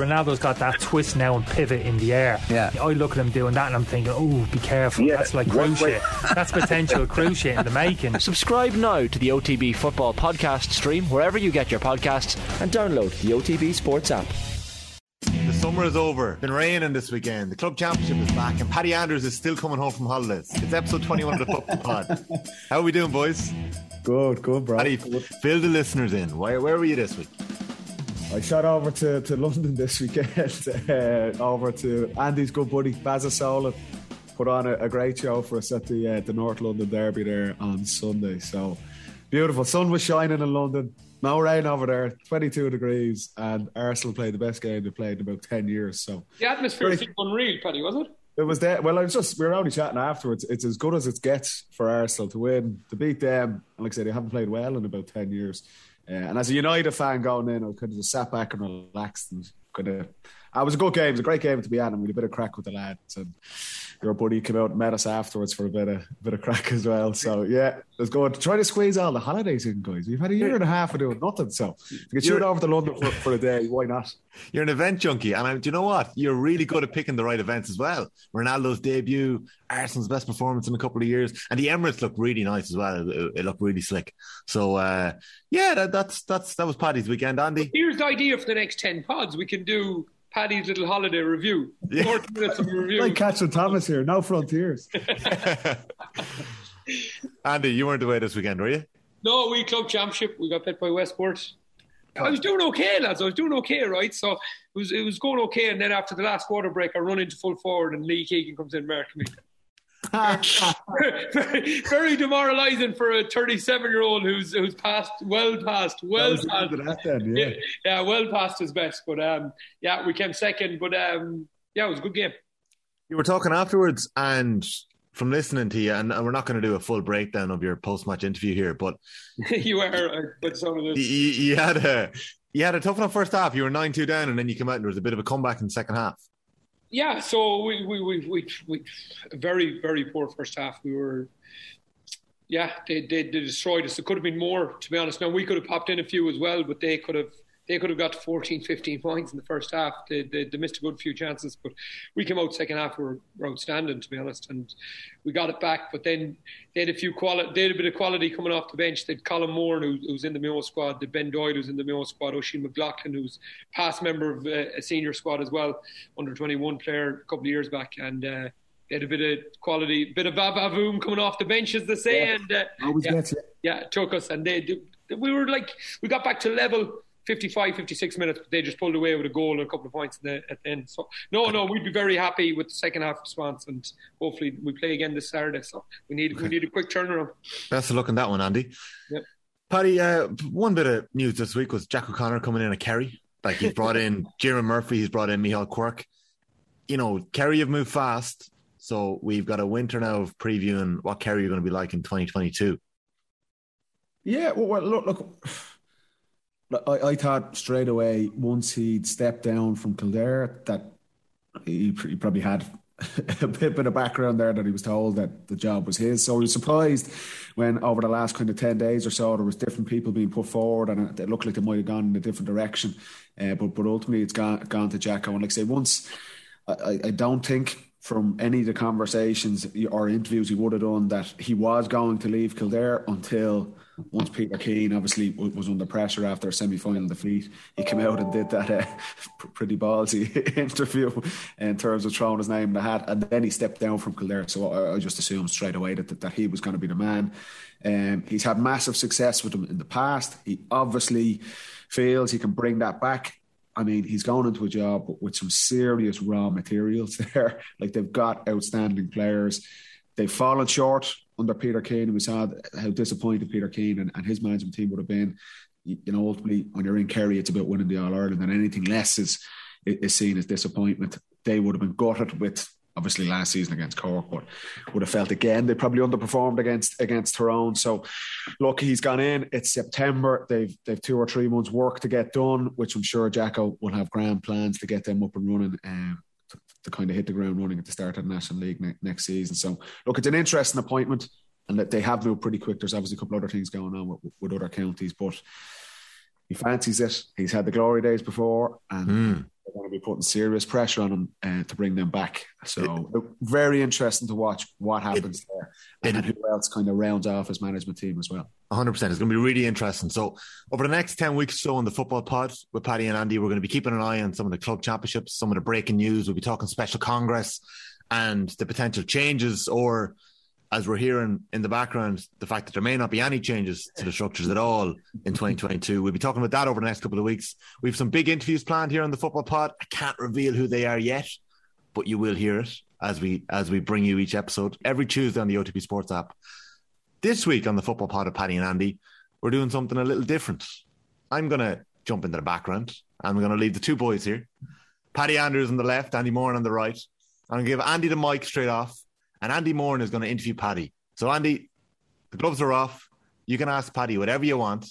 Ronaldo's got that twist now and pivot in the air. Yeah. I look at him doing that and I'm thinking, oh, be careful. Yeah. That's like One cruise way- shit. That's potential cruise shit in the making. Subscribe now to the OTB Football Podcast stream wherever you get your podcasts and download the OTB Sports app. The summer is over. Been raining this weekend. The club championship is back, and Paddy Andrews is still coming home from holidays. It's episode 21 of the Football Pod. How are we doing, boys? Good, good, bro. Paddy, fill the listeners in. Where, where were you this week? I shot over to, to London this weekend, uh, over to Andy's good buddy, Bazza Solid. Put on a, a great show for us at the uh, the North London Derby there on Sunday. So beautiful. Sun was shining in London. No rain over there. 22 degrees. And Arsenal played the best game they played in about 10 years. So The atmosphere Very- seemed unreal, Paddy, was it? it was there. Well, I was just, we were only chatting afterwards. It's as good as it gets for Arsenal to win, to beat them. And like I said, they haven't played well in about 10 years. And as a United fan going in, I kind of just sat back and relaxed and kind of. It was a good game. It was a great game to be at, and we had a bit of crack with the lads. And your buddy came out and met us afterwards for a bit of bit of crack as well. So yeah, it was good. Try to squeeze all the holidays in, guys. We've had a year and a half of doing nothing. So if you get shoot over to London for, for a day, why not? You're an event junkie, and I, do you know what? You're really good at picking the right events as well. Ronaldo's debut, Arsenal's best performance in a couple of years, and the Emirates looked really nice as well. It, it looked really slick. So uh, yeah, that, that's that's that was Paddy's weekend, Andy. Here's the idea for the next 10 pods. We can do Paddy's little holiday review. 40 minutes of review. Like Kathryn Thomas here, no frontiers. Andy, you weren't away this weekend, were you? No, we club championship. We got bet by Westport. I was doing okay, lads. I was doing okay, right? So it was it was going okay, and then after the last quarter break, I run into full forward, and Lee Keegan comes in, marking me. very, very demoralising for a 37 year old who's who's past well past well past that then, yeah. yeah well past his best. But um, yeah, we came second. But um, yeah, it was a good game. You were talking afterwards, and from listening to you, and we're not going to do a full breakdown of your post-match interview here, but you were uh, with some of you, this. you you had a you had a tough enough first half. You were nine two down, and then you came out, and there was a bit of a comeback in the second half. Yeah, so we we we we, we very very poor first half. We were. Yeah, they, they they destroyed us. It could have been more, to be honest. Now we could have popped in a few as well, but they could have they could have got to 14, 15 points in the first half. They, they, they missed a good few chances, but we came out second half. We were, were outstanding, to be honest, and we got it back. But then they had a few quality, they had a bit of quality coming off the bench. They had Colin Moore, who, who's in the Mayo squad. They had Ben Doyle, who's in the Mayo squad. Oisin McLaughlin, who's past member of uh, a senior squad as well, under 21 player a couple of years back, and. Uh, they had a bit of quality, bit of vavavoom coming off the bench, as they say, Yeah. and uh, Always yeah, gets yeah, took us, and they do- we were like we got back to level 55, 56 minutes, but they just pulled away with a goal and a couple of points at the, at the end. So no, no, we'd be very happy with the second half response, and hopefully we play again this Saturday. So we need we need a quick turnaround. Best of luck on that one, Andy. Yep. Paddy, uh, one bit of news this week was Jack O'Connor coming in at Kerry. Like he's brought in Jieran Murphy, he's brought in Micheál Quirke. You know, Kerry have moved fast, so we've got a winter now of previewing what Kerry are going to be like in 2022. Yeah, well, well look, look. I, I thought straight away once he'd stepped down from Kildare that he, he probably had a bit, bit of background there that he was told that the job was his. So I was surprised when over the last kind of ten days or so there was different people being put forward and it looked like they might have gone in a different direction. Uh, but but ultimately it's gone gone to Jacko. And like I say, once I- I don't think from any of the conversations or interviews he would have done that he was going to leave Kildare until once Peter Keane obviously was under pressure after a semi-final defeat. He came out and did that uh, pretty ballsy interview in terms of throwing his name in the hat, and then he stepped down from Kildare. So I, I just assumed straight away that, that, that he was going to be the man. Um, he's had massive success with them in the past. He obviously feels he can bring that back. I mean, he's going into a job with some serious raw materials there. Like they've got outstanding players. They've fallen short under Peter Keane, and we saw how disappointed Peter Keane and, and his management team would have been. You, you know, ultimately, when you're in Kerry, it's about winning the All Ireland, and anything less is is seen as disappointment. They would have been gutted with obviously last season against Cork, but would have felt again they probably underperformed against against Tyrone. So look, he's gone in. It's September. They've they've two or three months work to get done, which I'm sure Jacko will have grand plans to get them up and running. Um, to, kind of hit the ground running at the start of the National League ne- next season. So look, it's an interesting appointment, and that they have moved pretty quick. There's obviously a couple other things going on with, with other counties, but he fancies it. He's had the glory days before, and hmm. They're going to be putting serious pressure on them uh, to bring them back. So it, very interesting to watch what happens it, there and it, who else kind of rounds off his management team as well. 100%. It's going to be really interesting. So over the next 10 weeks or so on the football pod with Paddy and Andy, we're going to be keeping an eye on some of the club championships, some of the breaking news. We'll be talking special congress and the potential changes or as we're hearing in the background, the fact that there may not be any changes to the structures at all in 2022. We'll be talking about that over the next couple of weeks. We have some big interviews planned here on the Football Pod. I can't reveal who they are yet, but you will hear it as we as we bring you each episode every Tuesday on the OTB Sports app. This week on the Football Pod of Paddy and Andy, we're doing something a little different. I'm going to jump into the background and we're going to leave the two boys here. Paddy Andrews on the left, Andy Moran on the right. I'm going to give Andy the mic straight off and Andy Moran is going to interview Paddy. So, Andy, the gloves are off. You can ask Paddy whatever you want.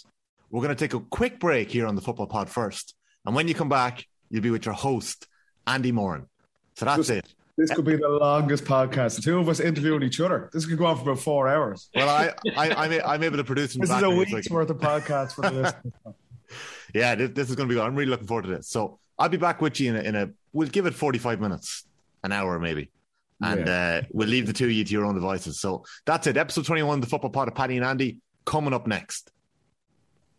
We're going to take a quick break here on the Football Pod first. And when you come back, you'll be with your host, Andy Moran. So that's this, it. This could be the longest podcast. The two of us interviewing each other. This could go on for about four hours. Well, I, I, I'm, I'm able to produce. This is a week's like, worth of podcast for the listeners. yeah, this, this, is going to be good. I'm really looking forward to this. So I'll be back with you in a, in a we'll give it 45 minutes, an hour maybe and yeah. uh, we'll leave the two of you to your own devices. So that's it. Episode 21, the football pod of Paddy and Andy, coming up next.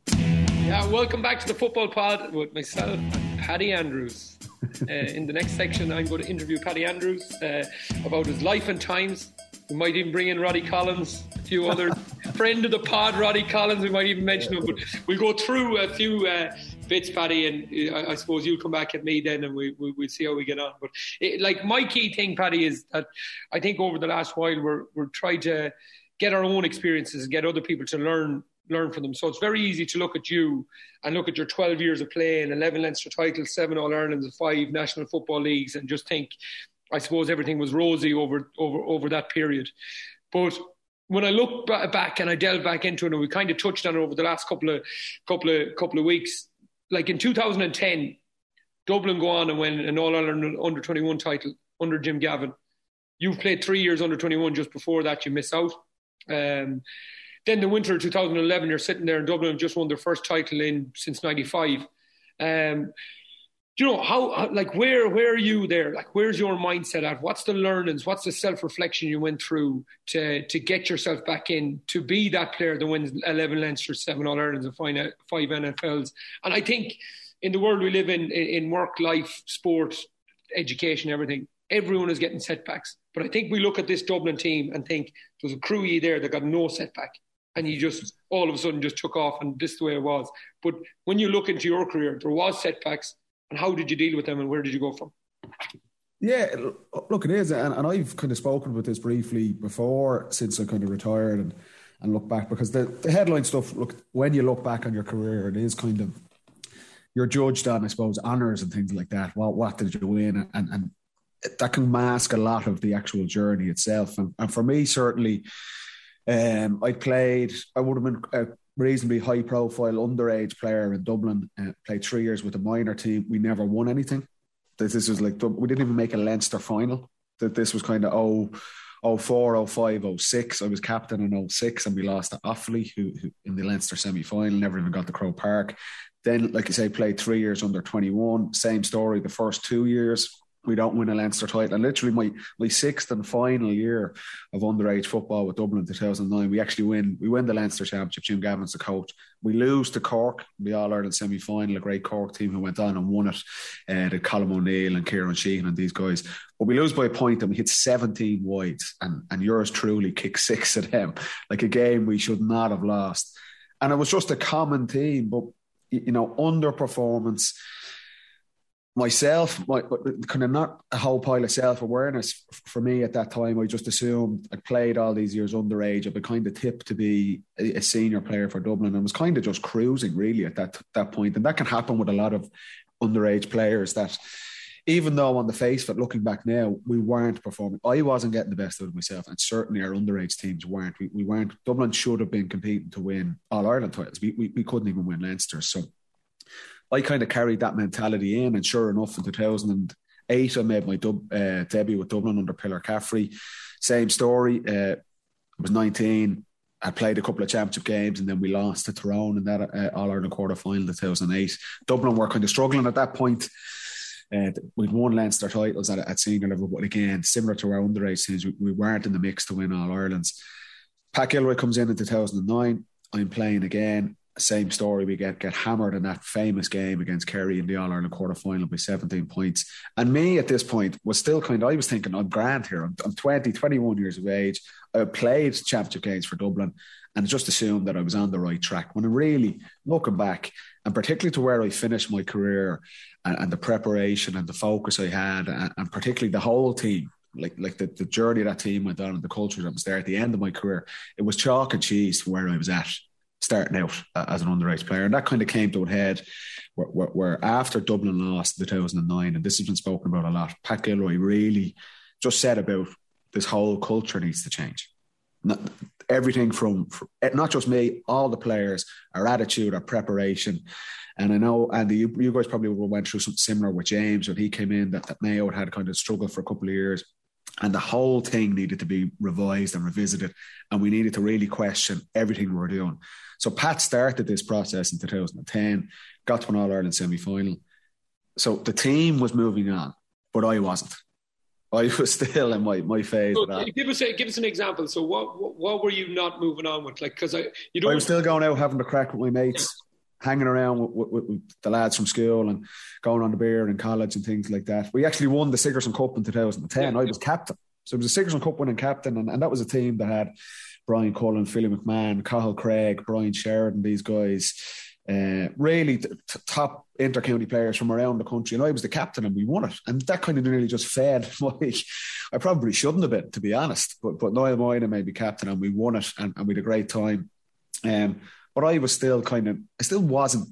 Yeah, welcome back to the football pod with myself and Paddy Andrews. Uh, in the next section, I'm going to interview Paddy Andrews uh, about his life and times. We might even bring in Roddy Collins, a few other friend of the pod, Roddy Collins. We might even mention him, but we'll go through a few uh, bits, Paddy, and uh, I, I, suppose you'll come back at me then, and we, we will see how we get on. But it, like my key thing, Paddy, is that I think over the last while we're we're trying to get our own experiences and get other people to learn learn from them. So it's very easy to look at you and look at your 12 years of playing, 11 Leinster titles, seven All Irelands, and five National Football Leagues, and just think, I suppose everything was rosy over over over that period. But when I look back and I delve back into it, and we kind of touched on it over the last couple of couple of couple of weeks, like in 2010, Dublin go on and win an All Ireland under 21 title under Jim Gavin. You've played three years under 21 just before that, you miss out. Um, then the winter of 2011, you're sitting there in Dublin just won their first title in since 95. Um, you know how like where where are you there? Like where's your mindset at? What's the learnings? What's the self-reflection you went through to to get yourself back in to be that player that wins 11 Leinster 7 All Irelands and five, five NFLs and I think in the world we live in in work life sport education everything everyone is getting setbacks. But I think we look at this Dublin team and think there's a crew there that got no setback. And you just all of a sudden just took off and this is the way it was. But when you look into your career there was setbacks and how did you deal with them and where did you go from? Yeah, look, it is, and, and I've kind of spoken about this briefly before since I kind of retired and and look back because the, the headline stuff. Look, when you look back on your career, it is kind of you're judged on, I suppose, honors and things like that. Well, what did you win, and and that can mask a lot of the actual journey itself. And, and for me, certainly, um, I played. I would have been a reasonably high profile underage player in Dublin. Uh, played three years with a minor team. We never won anything. This, this was like we didn't even make a Leinster final. That this was kind of oh. 04, 05, 06. I was captain in 06 and we lost to Offaly who, who in the Leinster semi final, never even got to Croke Park. Then, like you say, played three years under 21. Same story. The first two years, we don't win a Leinster title. And literally my my sixth and final year of underage football with Dublin in 2009, we actually win. We win the Leinster Championship. Jim Gavin's the coach. We lose to Cork, the All Ireland semi final, a great Cork team who went on and won it. Uh, the Colm O'Neill and Ciarán Sheehan and these guys. But we lose by a point and we hit 17 wides. And, and yours truly kicked six of them. Like a game we should not have lost. And it was just a common theme, but, you know, underperformance myself, my, kind of not a whole pile of self awareness for me at that time. I just assumed I played all these years underage. I'd been kind of tipped to be a senior player for Dublin and was kind of just cruising really at that that point. And that can happen with a lot of underage players that even though on the face of it, looking back now, we weren't performing. I wasn't getting the best out of myself, and certainly our underage teams weren't. We, we weren't. Dublin should have been competing to win All Ireland titles. We, we, we couldn't even win Leinster. So I kind of carried that mentality in, and sure enough, in 2008, I made my dub, uh, debut with Dublin under Pillar Caffrey. Same story. Uh, I was 19. I played a couple of championship games, and then we lost to Tyrone in that uh, All Ireland quarter final in 2008. Dublin were kind of struggling at that point. Uh, we'd won Leinster titles at, at senior level, but again, similar to our underage teams, we, we weren't in the mix to win All Irelands. Pat Gilroy comes in in 2009. I'm playing again. Same story. We get get hammered in that famous game against Kerry in the All Ireland quarter final by 17 points. And me at this point was still kind of, I was thinking, I'm grand here. I'm, I'm 20, 21 years of age. I played championship games for Dublin and just assumed that I was on the right track. When I really looking back, and particularly to where I finished my career and, and the preparation and the focus I had, and, and particularly the whole team, like like the, the journey that team went on and the culture that was there at the end of my career, it was chalk and cheese where I was at starting out uh, as an underage player. And that kind of came to a head where, where, where after Dublin lost in 2009, and this has been spoken about a lot, Pat Gilroy really just said about this whole culture needs to change. Not, everything from, from, eh, not just me, all the players, our attitude, our preparation. And I know, Andy, you, you guys probably went through something similar with James when he came in, that, that Mayo had kind of struggled for a couple of years and the whole thing needed to be revised and revisited and we needed to really question everything we were doing so Pat started this process in 2010, got to an All Ireland semi final. So the team was moving on, but I wasn't. I was still in my, my phase. So give us a, give us an example. So what, what, what were you not moving on with? Like because I you don't. I was still going out having a crack with my mates. Hanging around with, with, with, the lads from school and going on the beer and college and things like that. We actually won the Sigerson Cup in 2010. Yeah. I was captain, so it was a Sigerson Cup winning captain, and, and that was a team that had Brian Cullen, Philly McMahon, Cathal Craig, Brian Sheridan, these guys. Uh, really t- t- top intercounty players from around the country, and I was the captain, and we won it. And that kind of nearly just fed my. I probably shouldn't have been, to be honest, but but Niall Moynihan made me captain, and we won it, and, and we had a great time. Um, but I was still kind of, I still wasn't,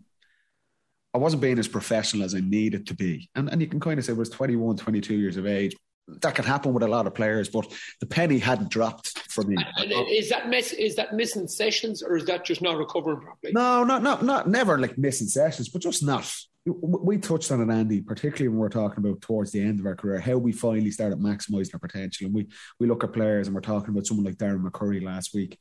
I wasn't being as professional as I needed to be, and and you can kind of say I was 21, 22 years of age, that can happen with a lot of players, but the penny hadn't dropped for me. Is that miss? Is that missing sessions, or is that just not recovering properly? No, not not not never like missing sessions, but just not. We touched on it, Andy, particularly when we're talking about towards the end of our career, how we finally started maximising our potential. And we we look at players, and we're talking about someone like Darren McCurry last week.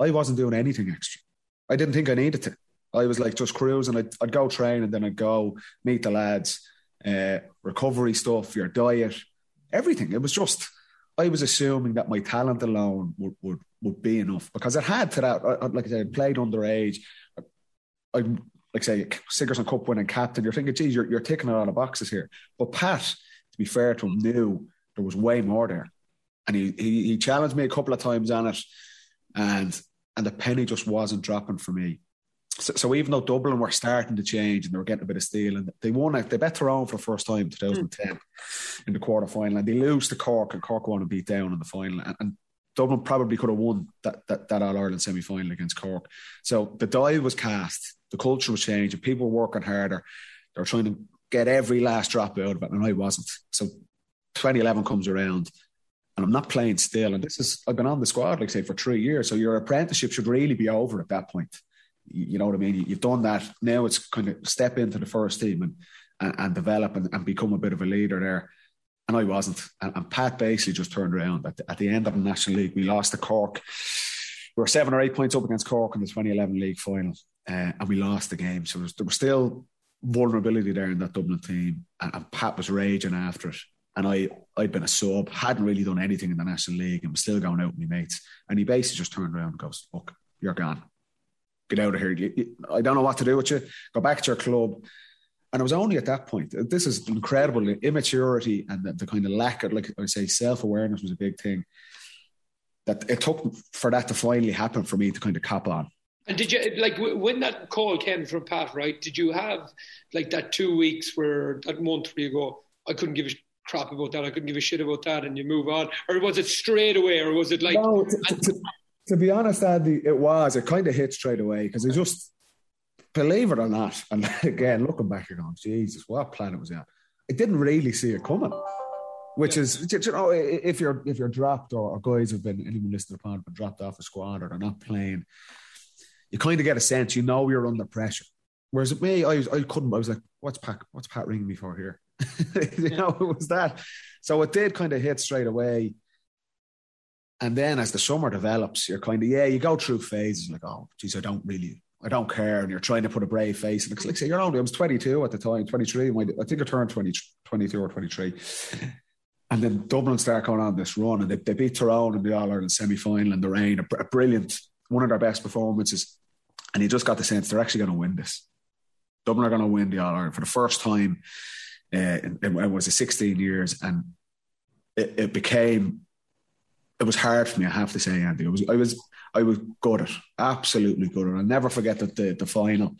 I wasn't doing anything extra. I didn't think I needed to. I was like just cruising. I'd, I'd go train, and then I'd go meet the lads, uh, recovery stuff, your diet everything. It was just I was assuming that my talent alone would would, would be enough because it had to that. I, like I said, I played underage. I, like say Sigerson Cup winning captain. You're thinking, geez, you're you're ticking a lot of boxes here. But Pat, to be fair to him, knew there was way more there, and he he, he challenged me a couple of times on it, and and the penny just wasn't dropping for me. So, so, even though Dublin were starting to change and they were getting a bit of steel, and they won they bet Tyrone for the first time in 2010 mm. in the quarter final, and they lose to Cork, and Cork want to beat down in the final, and, and Dublin probably could have won that that, that All Ireland semi final against Cork. So the die was cast, the culture was changing, people were working harder, they were trying to get every last drop out of it, and I wasn't. So 2011 comes around, and I'm not playing still. And this is I've been on the squad, like say, for three years. So your apprenticeship should really be over at that point you know what I mean? You've done that. Now it's kind of step into the first team and and, and develop and, and, become a bit of a leader there. And I wasn't. And, and Pat basically just turned around at the, at the end of the National League. We lost to Cork. We were seven or eight points up against Cork in the 2011 league final, uh, and we lost the game. So there was, there was, still vulnerability there in that Dublin team, and, and Pat was raging after it. And I, I'd been a sub, hadn't really done anything in the National League, and was still going out with my mates. And he basically just turned around and goes, "Look, you're gone get out of here. You, you, I don't know what to do with you. Go back to your club. And it was only at that point. This is incredible immaturity and the, the kind of lack of, like I say, self awareness was a big thing. That it took for that to finally happen for me to kind of cop on. And did you like when that call came from Pat? Right? Did you have like that two weeks where that month where you go, I couldn't give a crap about that, I couldn't give a shit about that, and you move on, or was it straight away, or was it like? No, to, to, to be honest, Andy, it was. It kind of hit straight away because it just, believe it or not, and again, looking back, you're going, Jesus, what planet was that? I didn't really see it coming. Which is, you know, if you're if you're dropped or, or guys have been anyone listening to the have been dropped off a squad or they're not playing, you kind of get a sense you know you're under pressure. Whereas me, I, I couldn't. I was like, "What's Pat? What's Pat ringing me for here?" you know, it was that. So it did kind of hit straight away. And then as the summer develops, you're kind of, yeah, you go through phases like, oh, geez, I don't really I don't care, and you're trying to put a brave face. And it's like, say, you're only, I was 22 at the time, 23. I think I turned 20, 22 or 23. And then Dublin start going on this run, and they, they beat Tyrone in the All Ireland semi final in the rain. A, a, brilliant, one of their best performances. And you just got the sense they're actually going to win this. Dublin are going to win the All Ireland for the first time. Uh, in, it was 16 years, and it, it, became. It was hard for me. I have to say, Andy. It was. I was. I was good at absolutely good at. I'll never forget that the the final.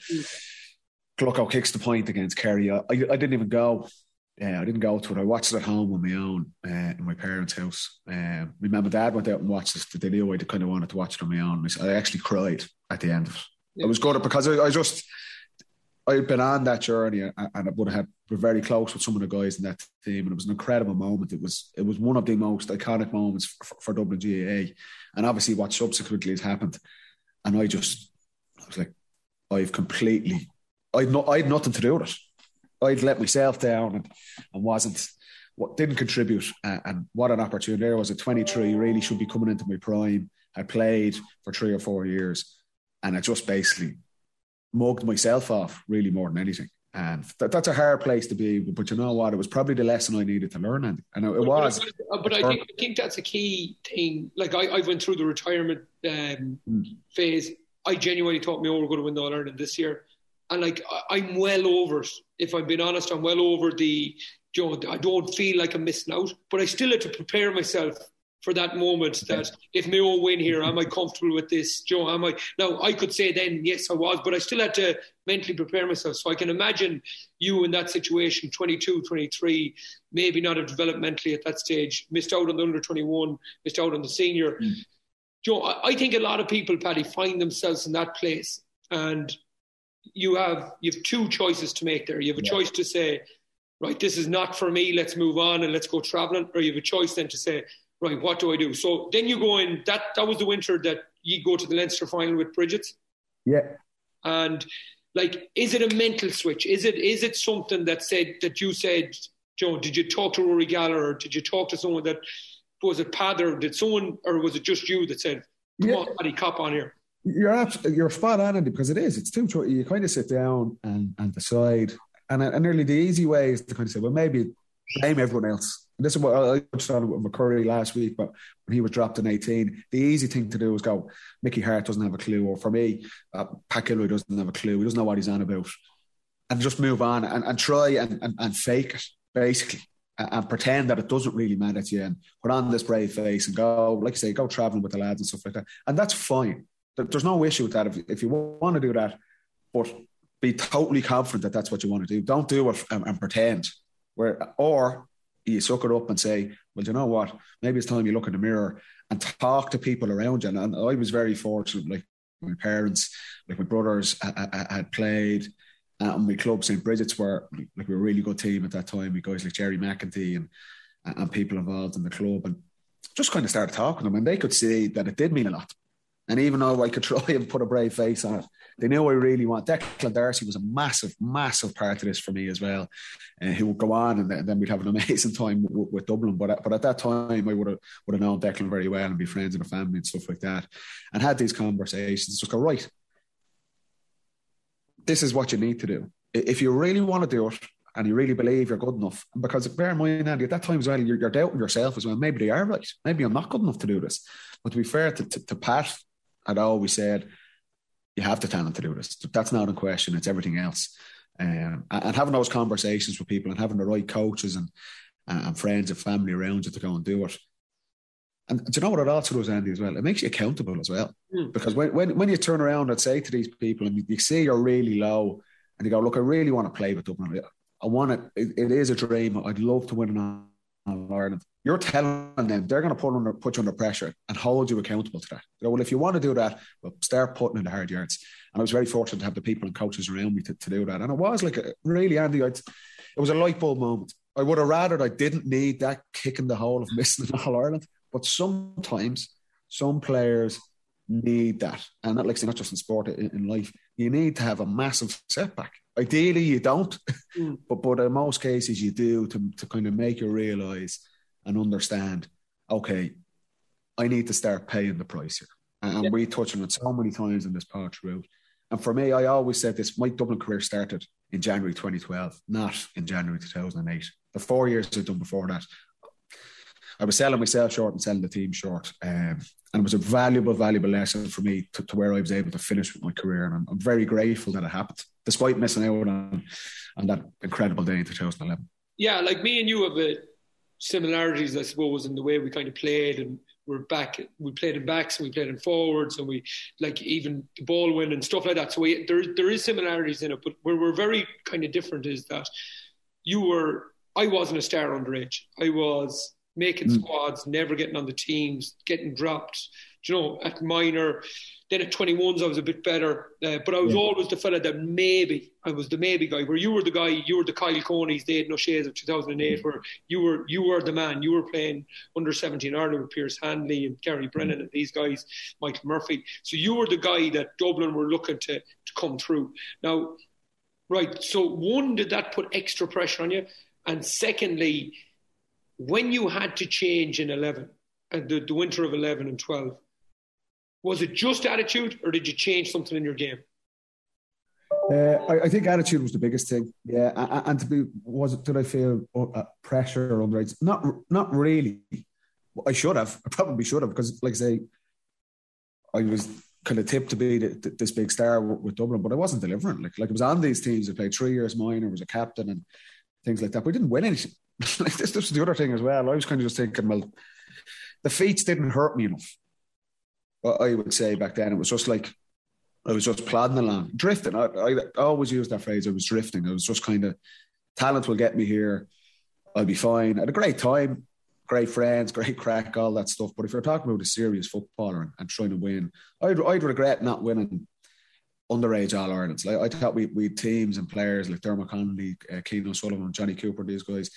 Glucko kicks the point against Kerry. I, I didn't even go. Yeah, I didn't go to it. I watched it at home on my own uh, in my parents' house. Um, and dad went out and watched it. They knew I kind of wanted to watch it on my own. I actually cried at the end of it. Yeah. I was good at because I, I just I'd been on that journey and I would have been very close with some of the guys in that team, and it was an incredible moment. It was it was one of the most iconic moments for, for Dublin GAA, and obviously what subsequently has happened. And I just I was like, I've completely, I'd not, I'd nothing to do with it. I'd let myself down and, and wasn't what didn't contribute. Uh, and what an opportunity there was at 23. Really should be coming into my prime. I played for three or four years, and I just basically mugged myself off really more than anything. And that, that's a hard place to be. But you know what? It was probably the lesson I needed to learn. And, and it was. But, but I, think, I think that's a key thing. Like I, I went through the retirement um, mm. phase. I genuinely thought me, oh, we're going to win the All Ireland this year. And like I, I'm well over it. If I'm being honest, I'm well over the. You know, I don't feel like I'm missing out, but I still had to prepare myself for that moment that if Mayo win here, am I comfortable with this? Joe, am I? Now, I could say then, yes, I was, but I still had to mentally prepare myself. So I can imagine you in that situation, 22, 23, maybe not have developed mentally at that stage, missed out on the under 21, missed out on the senior. Mm. Joe, I think a lot of people, Paddy, find themselves in that place. And you have you have two choices to make there. You have a yeah. choice to say, right, this is not for me, let's move on and let's go travelling. Or you have a choice then to say, right, what do I do? So then you go in. That that was the winter that you go to the Leinster final with Brigid's. Yeah. And like, is it a mental switch? Is it is it something that said that you said, Joe? Did you talk to Rory Gallagher? Or did you talk to someone that was it Pather? Did someone or was it just you that said, "Come yeah. on, Paddy, cop on here"? You're absolutely, you're spot on it because it is. It's too. You kind of sit down and and decide, and and nearly the easy way is to kind of say, well, maybe blame everyone else this is what I touched with McCurry last week, but when he was dropped in 18, the easy thing to do is go, Mickey Harte doesn't have a clue, or for me, uh, Pat Gilroy doesn't have a clue. He doesn't know what he's on about. And just move on and, and try and, and, and fake it, basically, and, and, pretend that it doesn't really matter to you and put on this brave face and go, like you say, go traveling with the lads and stuff like that. And that's fine. There's no issue with that if, if you want to do that, but be totally confident that that's what you want to do. Don't do it and, and pretend. Where, or you suck it up and say, well, you know what? Maybe it's time you look in the mirror and talk to people around you. And, I was very fortunate, like my parents, like my brothers had played. Uh, and my club, St. Brigid's, were like we were a really good team at that time. We guys like Gerry McEntee and and people involved in the club, and just kind of started talking to them, and they could see that it did mean a lot. And even though I could try and put a brave face on it, they knew I really want. Declan Darcy was a massive, massive part of this for me as well. And uh, he would go on, and then, we'd have an amazing time with, with, Dublin. But but at that time, I would have would have known Declan very well and be friends and a family and stuff like that, and had these conversations. Just go right. This is what you need to do. If you really want to do it, and you really believe you're good enough. Because bear in mind, Andy, at that time as well, you're, you're, doubting yourself as well. Maybe they are right. Maybe I'm not good enough to do this. But to be fair to, to, to Pat, I'd always said, you have the talent to do this. That's not in question. It's everything else. Um, and having those conversations with people and having the right coaches and, and friends and family around you to go and do it. And do you know what it also does, Andy, as well? It makes you accountable as well. Mm. Because when, when, when you turn around and say to these people and you see you're really low and you go, look, I really want to play with Dublin. I want it. It, it is a dream. I'd love to win an Ireland. You're telling them they're going to put under put you under pressure and hold you accountable to that. Well, if you want to do that, well, start putting in the hard yards. And I was very fortunate to have the people and coaches around me to, to do that. And it was like a, really, Andy, I'd, it was a light bulb moment. I would have rather I didn't need that kick in the hole of missing an All Ireland. But sometimes some players need that, and that, like, not just in sport, in, in life, you need to have a massive setback Ideally, you don't, mm. but but in most cases, you do to to kind of make you realize and understand. Okay, I need to start paying the price here, and, yeah. we touched on it so many times in this part throughout. And for me, I always said this: my Dublin career started in January 2012, not in January 2008. The four years I've done before that, I was selling myself short and selling the team short. Um, and it was a valuable, valuable lesson for me to, to, where I was able to finish with my career. And I'm, I'm, very grateful that it happened, despite missing out on, on that incredible day in 2011. Yeah, like me and you have a similarities, I suppose, in the way we kind of played and we're back. We played in backs and we played in forwards and we like even the ball win and stuff like that. So we, there there is similarities in it, but where we're very kind of different is that you were. I wasn't a star underage. I was making mm. squads, never getting on the teams, getting dropped. You know, at minor, then at 21s, I was a bit better. Uh, but I was yeah. always the fella that maybe, I was the maybe guy, where you were the guy, you were the Kyle Coneys, Aidan O'Shea's of 2008, mm. where you were you were the man. You were playing under 17 Ireland with Pearce Hanley and Gary Brennan mm. and these guys, Michael Murphy. So you were the guy that Dublin were looking to, to come through. Now, right, so one, did that put extra pressure on you? And secondly, when you had to change in 11, and the, the winter of 11 and 12, was it just attitude, or did you change something in your game? Uh, I, I, think attitude was the biggest thing. Yeah, and, and to be was it? Did I feel uh, pressure or underage? Not, not really. I should have. I probably should have because, like I say, I was kind of tipped to be the, the, this big star with, with, Dublin, but I wasn't delivering. Like, like I was on these teams. I played three years minor, was a captain, and things like that. We didn't win anything. like this, this was the other thing as well. I was kind of just thinking, well, the feats didn't hurt me enough. I would say back then it was just like I was just plodding along, drifting. I, I, always use that phrase. I was drifting. I was just kind of talent will get me here. I'll be fine. Had a great time, great friends, great crack, all that stuff. But if you're talking about a serious footballer and, and trying to win, I'd, I'd regret not winning underage All Irelands. Like, I thought we we teams and players like Diarmuid Connolly, uh, Cian O'Sullivan, Johnny Cooper, these guys.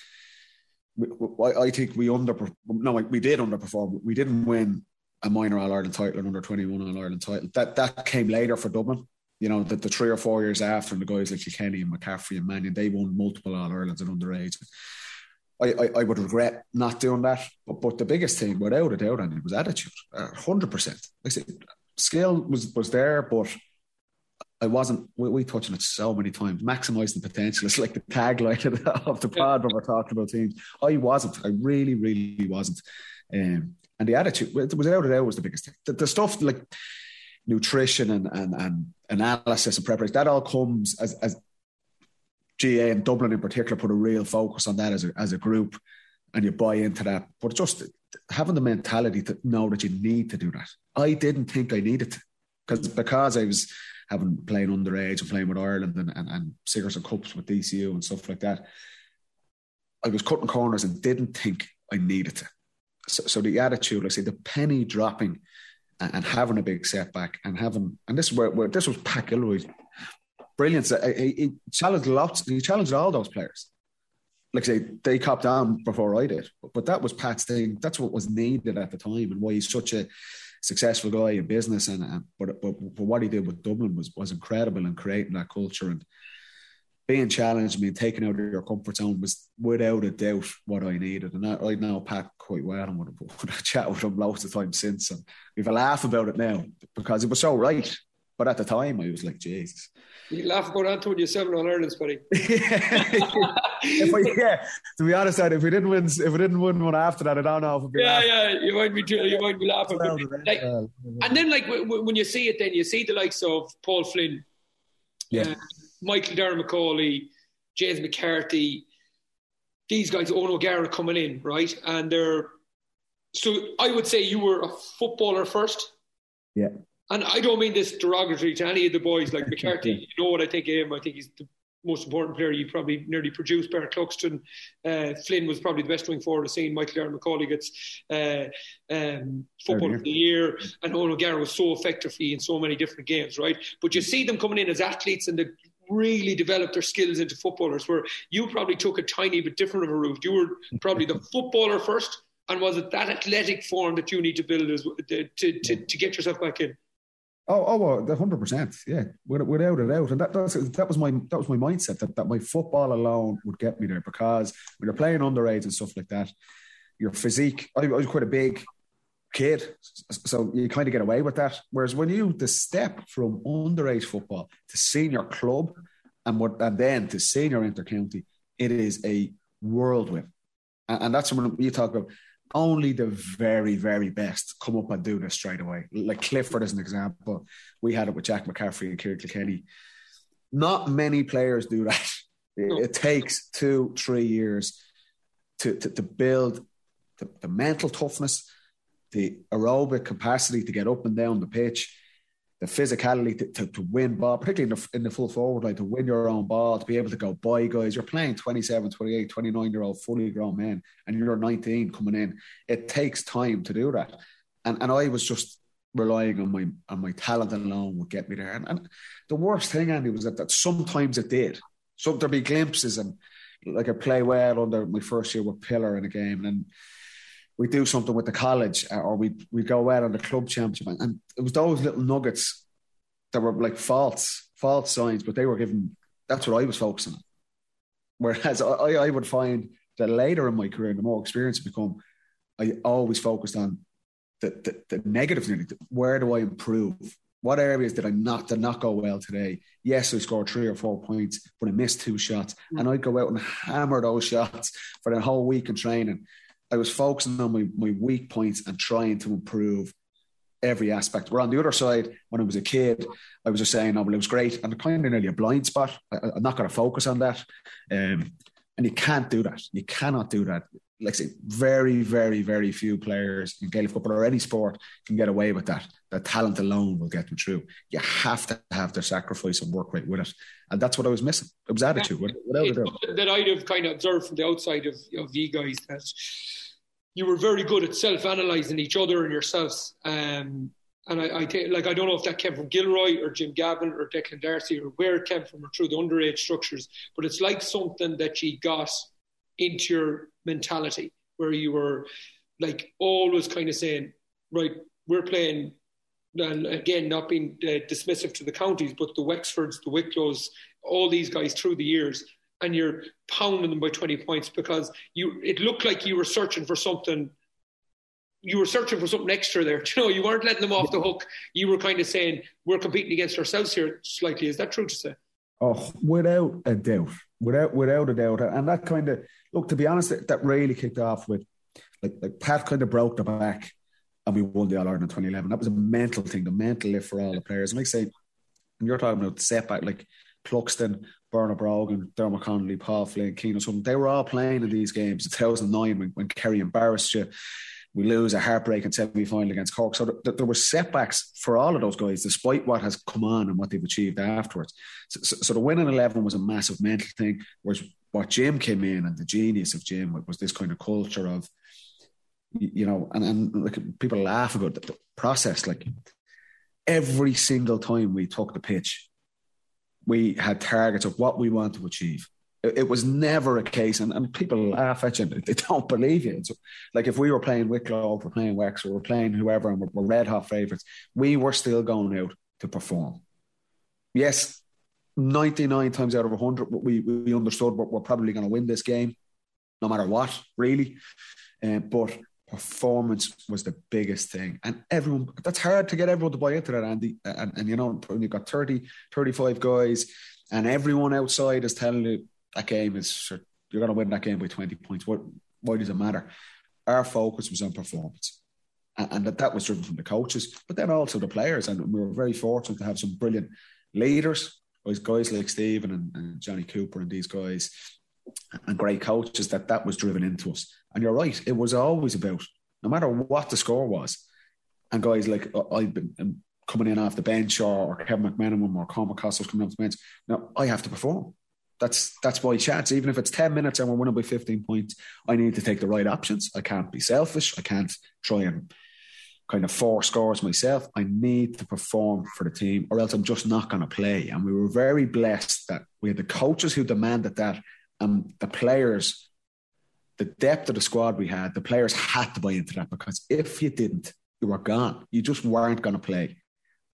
We, I, I think we under no, we did underperform. We didn't win a minor All Ireland title and under 21 All Ireland title. That that came later for Dublin. You know, the, the three or four years after, and the guys like Kenny and McCaffrey and Mannion, they won multiple All Irelands at underage. I, I, I, would regret not doing that. But, but the biggest thing, without a doubt, and it was attitude, hundred percent. I said, skill was was there, but I wasn't. We, we touched on it so many times. Maximizing the potential. It's like the tagline of the pod when we're talking about teams. I wasn't. I really, really wasn't. Um, and the attitude was without a doubt was the biggest thing. The, the stuff like nutrition and, and, and analysis and preparation that all comes as, as GA and Dublin in particular put a real focus on that as a, as a group and you buy into that. But just having the mentality to know that you need to do that. I didn't think I needed to because because I was having playing underage and playing with Ireland and, and, and Sigerson Cups with DCU and stuff like that. I was cutting corners and didn't think I needed to so, so the attitude, I say, the penny dropping and, and, having a big setback and having, and this is where, where this was Pat Gilroy, brilliant. He, he challenged lots. He challenged all those players. Like I say, they copped on before I did, but, but that was Pat's thing. That's what was needed at the time, and why he's such a successful guy in business. And, and but, but but what he did with Dublin was was incredible in creating that culture and being challenged, being taken out of your comfort zone was without a doubt what I needed. And I, I know Pat quite well and would have chat with him lots of times since. And we've a laugh about it now because it was so right. But at the time, I was like, Jesus. You laugh about you seven on Ireland's, buddy. if I, yeah, to be honest, if we didn't win, if we didn't win one after that, I don't know if it'd be. Yeah, laughing. yeah, you might be, you might be laughing. like, and then, like when you see it, then you see the likes of Paul Flynn. Yeah. Uh, Michael Macauley, James McCarthy, these guys, Eoghan O'Gara coming in, right? And they're so I would say you were a footballer first. Yeah. And I don't mean this derogatory to any of the boys like McCarthy. You know what I think of him. I think he's the most important player you probably nearly produced. Barrett Cluxton, uh, Flynn was probably the best wing forward I've seen. Michael Darragh Macauley gets uh, um, football of the year, and Eoghan O'Gara was so effective in so many different games, right? But you see them coming in as athletes, and the really developed their skills into footballers, where you probably took a tiny bit different of a route. You were probably the footballer first, and was it that athletic form that you need to build as, to, to, to, to get yourself back in? Oh, oh, hundred percent, yeah, without a doubt, and that that was my that was my mindset that, that my football alone would get me there because when you're playing underage and stuff like that, your physique. I, I was quite a big kid. So you kind of get away with that. Whereas when you the step from underage football to senior club and what and then to senior intercounty, it is a whirlwind. And, and that's when you talk about only the very, very best come up and do this straight away. Like Clifford as an example. We had it with Jack McCaffrey and Ciarán Kilkenny. Not many players do that. It, it takes two, three years to, to, to build the, the mental toughness, the aerobic capacity to get up and down the pitch, the physicality to, to, to win ball, particularly in the, in the full forward line, to win your own ball, to be able to go by guys. You're playing 27, 28, 29 year old fully grown men, and you're 19 coming in. It takes time to do that. And, and I was just relying on my on my talent alone would get me there. And, and the worst thing, Andy, was that, that sometimes it did. So there'd be glimpses and like I play well under my first year with Pillar in a game, and we do something with the college, uh, or we we go out on the club championship, and it was those little nuggets that were like false false signs, but they were given. That's what I was focusing on. Whereas I, I would find that later in my career, the more experience I become, I always focused on the, the, the negative. Where do I improve? What areas did I not did not go well today? Yes, I scored three or four points, but I missed two shots, mm. and I'd go out and hammer those shots for the whole week in training. I was focusing on my, my weak points and trying to improve every aspect. Where on the other side, when I was a kid, I was just saying, "Oh, well, it was great," and kind of nearly a blind spot. I, am not going to focus on that, um, and you can't do that. You cannot do that like I say, very, very, very few players in Gaelic football or any sport can get away with that. That talent alone will get them through. You have to have their sacrifice and work right with it, and that's what I was missing. It was attitude, a doubt. That I'd have kind of observed from the outside of, of you guys that you were very good at self-analyzing each other and yourselves. Um, and I, I think, like, I don't know if that came from Gilroy or Jim Gavin or Declan Darcy or where it came from or through the underage structures, but it's like something that you got into your mentality where you were like always kind of saying, right, we're playing, and again, not being uh, dismissive to the counties, but the Wexfords, the Wicklow's, all these guys through the years, and you're pounding them by 20 points because you it looked like you were searching for something. You were searching for something extra there. You know, you weren't letting them off the hook. You were kind of saying, we're competing against ourselves here slightly. Is that true to say? Oh, without a doubt, without without a doubt, and that kind of look. To be honest, that really kicked off with like like Pat kind of broke the back, and we won the All Ireland in 2011. That was a mental thing, the mental lift for all the players. And like I say, and you're talking about setback, like Cluxton, Bernard Brogan, Diarmuid Connolly, Paul Flynn, Keane, something. They were all playing in these games. In 2009, when, when Kerry embarrassed you, we lose a heartbreaking semi final against Cork. So th- th- there were setbacks for all of those guys, despite what has come on and what they've achieved afterwards. So, so, so the winning 11 was a massive mental thing, whereas what Jim came in and the genius of Jim was this kind of culture of, you know, and, and like people laugh about the, the process. Like every single time we took the pitch, we had targets of what we want to achieve it was never a case, and, and people laugh at you, they don't believe you. It's like if we were playing Wicklow, we're playing Wex, or we're playing whoever, and we're, we're red hot favourites, we were still going out to perform. Yes, 99 times out of 100, we, we understood we're, we're probably going to win this game, no matter what, really. Um, but performance was the biggest thing. And everyone, that's hard to get everyone to buy into that, Andy. And, and you know, when you've got 30, 35 guys, and everyone outside is telling you, that game is you're going to win that game by 20 points. What, why does it matter? Our focus was on performance. And, and that, that was driven from the coaches, but then also the players. And we were very fortunate to have some brilliant leaders, guys like Stephen and, and Johnny Cooper and these guys, and great coaches that that was driven into us. And you're right, it was always about, no matter what the score was, and guys like uh, I've been um, coming in off the bench or, or Kevin McMenamin or Cormac Costas coming off the bench. Now I have to perform. That's that's my chance. Even if it's 10 minutes and we're winning by 15 points, I need to take the right options. I can't be selfish. I can't try and kind of force scores myself. I need to perform for the team, or else I'm just not going to play. And we were very blessed that we had the coaches who demanded that, and the players, the depth of the squad we had, the players had to buy into that because if you didn't, you were gone. You just weren't going to play.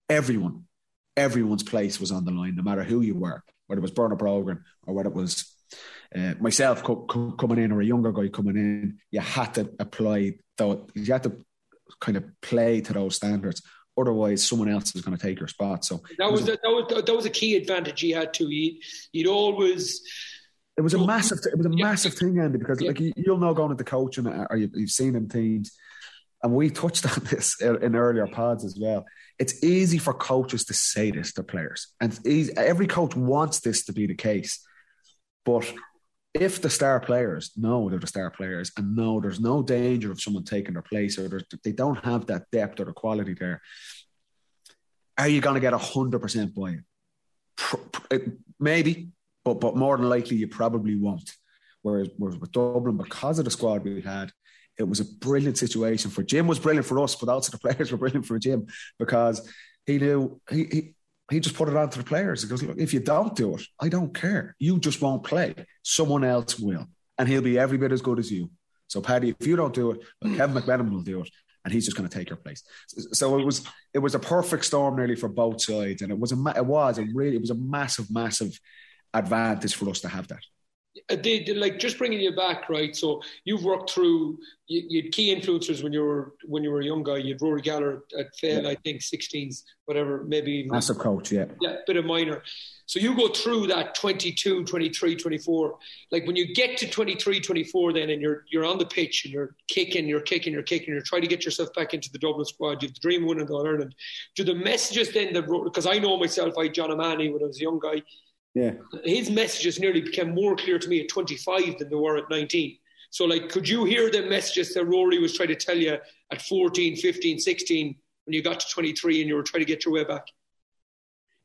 Everyone, everyone's place was on the line, no matter who you were whether it was Bernard Brogan or whether it was uh, myself co- co- coming in or a younger guy coming in, you had to apply, though, you had to kind of play to those standards. Otherwise, someone else is going to take your spot. So that was, a, that was that was a key advantage he had to. He he'd always. It was a massive. It was a Yeah. massive thing, Andy, because Yeah. like you, you'll know going into coaching, uh, or you've, you've seen in teams, and we touched on this in earlier pods as well. It's easy for coaches to say this to players, and easy, every coach wants this to be the case. But if the star players know they're the star players and know there's no danger of someone taking their place, or they don't have that depth or the quality there, are you going to get hundred percent buy-in? Maybe, but but more than likely you probably won't. Whereas, whereas with Dublin, because of the squad we had, it was a brilliant situation for Jim. Was brilliant for us, but also the players were brilliant for Jim because he knew he he, he just put it on to the players. He goes, look, if you don't do it, I don't care. You just won't play. Someone else will, and he'll be every bit as good as you. So, Paddy, if you don't do it, well, hmm. Kevin McMenamin will do it, and he's just going to take your place. So it was it was a perfect storm nearly for both sides, and it was a it was a really it was a massive massive advantage for us to have that. Uh, They, they, like just bringing you back, right? So you've worked through you, you had key influencers when you were when you were a young guy. You had Rory Gallagher at Fail, I think, 16s, whatever, maybe Massive coach, yeah. yeah, bit of minor. So you go through that 22, 23, 24. Like when you get to 23, 24 then and you're you're on the pitch and you're kicking, you're kicking, you're kicking, you're trying to get yourself back into the Dublin squad. You have the dream of winning the All Ireland. Do the messages then that because I know myself, I had John O'Mahony when I was a young guy. Yeah. His messages nearly became more clear to me at 25 than they were at 19. So like could you hear the messages that Rory was trying to tell you at 14, 15, 16 when you got to 23 and you were trying to get your way back?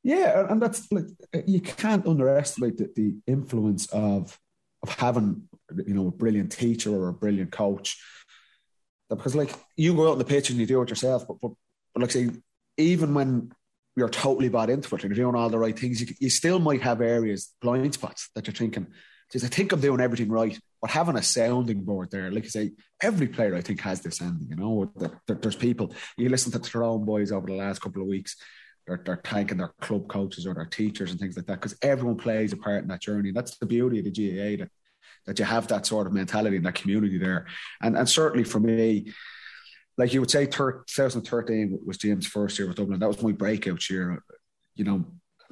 Yeah, and that's like you can't underestimate the, the influence of of having you know a brilliant teacher or a brilliant coach. Because like you go out on the pitch and you do it yourself, but but, but like say even when you're totally bought into it and you're doing all the right things, you, you still might have areas blind spots that you're thinking. Geez, I think I'm doing everything right, but having a sounding board there, like I say, every player I think has this ending. You know, there, there- there's people you listen to the Tyrone boys over the last couple of weeks they're, they're thanking their club coaches or their teachers and things like that because everyone plays a part in that journey. And that's the beauty of the GAA that, that you have that sort of mentality and that community there. And, and certainly for me, like you would say, 2013 was James' first year with Dublin. That was my breakout year. You know,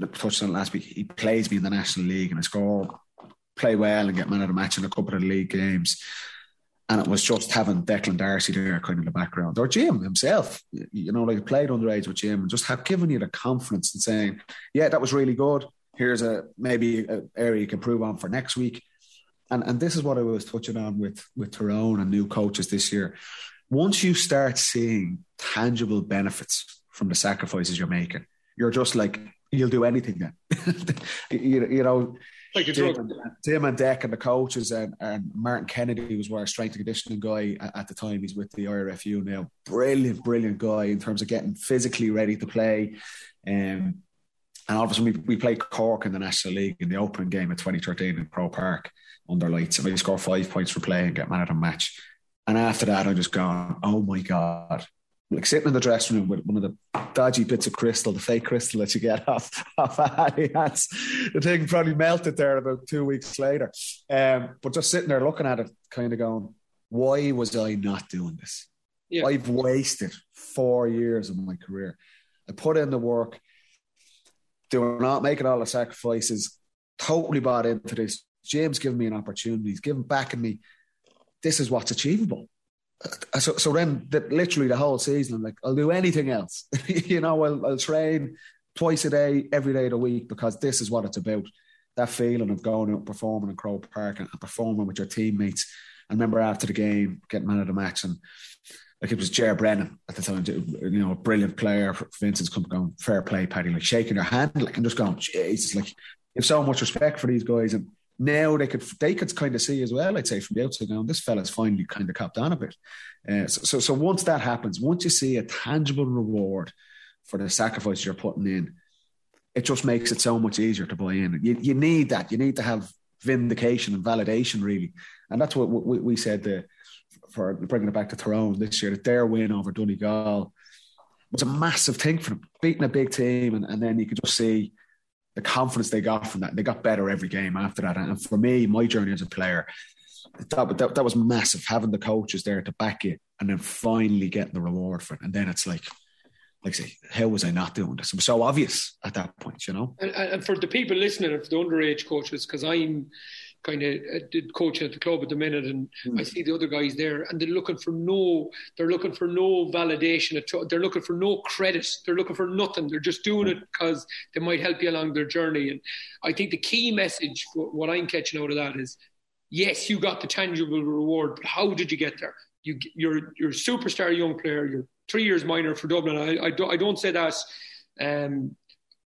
I touched on last week. He plays me in the National League and I score, play well and get man of the match in a couple of league games. And it was just having Declan Darcy there kind of in the background, or Jim himself, you know, like played underage with Jim and just have given you the confidence and saying, yeah, that was really good. Here's a maybe an area you can improve on for next week. And and this is what I was touching on with with Tyrone and new coaches this year. Once you start seeing tangible benefits from the sacrifices you're making, you're just like you'll do anything then. you, you know, Like Jim and, Jim and Deck and the coaches and, and Martin Kennedy was our strength and conditioning guy at, at the time. He's with the IRFU now. Brilliant, brilliant guy in terms of getting physically ready to play. Um, and all of a sudden, we, we played Cork in the National League in the opening game of 2013 in Croke Park under lights. And we scored five points for play and get man of the match. And after that, I just gone, oh my God. Like sitting in the dressing room with one of the dodgy bits of crystal, the fake crystal that you get off, off hats. The thing probably melted there about two weeks later. Um, but just sitting there looking at it, kind of going, why was I not doing this? Yeah. I've wasted four years of my career. I put in the work, doing not making all the sacrifices, totally bought into this. James giving me an opportunity, he's giving back in me. This is what's achievable. Uh, So, so then, the, literally the whole season, I'm like, I'll do anything else. you know, I'll, I'll train twice a day, every day of the week, because this is what it's about. That feeling of going out performing in Croke Park and, and performing with your teammates. I remember after the game, getting man of the match, and like it was Ger Brennan at the time, you know, a brilliant player. Vincent's come going, fair play, Paddy, like shaking their hand, like and just going, Jesus, like you have so much respect for these guys, and now they could they could kind of see as well. I'd say from the outside now, this fella's finally kind of copped on a bit. Uh, so, so, so once that happens, once you see a tangible reward for the sacrifice you're putting in, it just makes it so much easier to buy in. You, you need that. You need to have vindication and validation, really, and that's what we, we said. The, for bringing it back to Tyrone this year, that their win over Donegal was a massive thing for them, beating a big team, and, and then you could just see the confidence they got from that. They got better every game after that. And for me, my journey as a player, that, that that was massive having the coaches there to back you, and then finally getting the reward for it. And then it's like, like say, how was I not doing this? It was so obvious at that point, you know. And, and for the people listening, for the underage coaches, because I'm kind of uh, did coaching at the club at the minute, and mm. I see the other guys there, and they're looking for no, they're looking for no validation at all. They're looking for no credit. They're looking for nothing. They're just doing it because they might help you along their journey. And I think the key message, what I'm catching out of that is, yes, you got the tangible reward, but how did you get there? You, you're you're a superstar young player. You're three years minor for Dublin. I, I, don't, I don't say that um,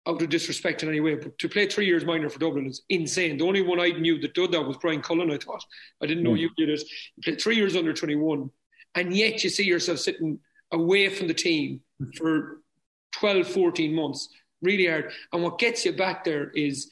out of disrespect in any way, but to play three years minor for Dublin is insane. The only one I knew that did that was Bryan Cullen, I thought. I didn't know mm. you did it. You played three years under 21, and yet you see yourself sitting away from the team for 12, 14 months. Really hard. And what gets you back there is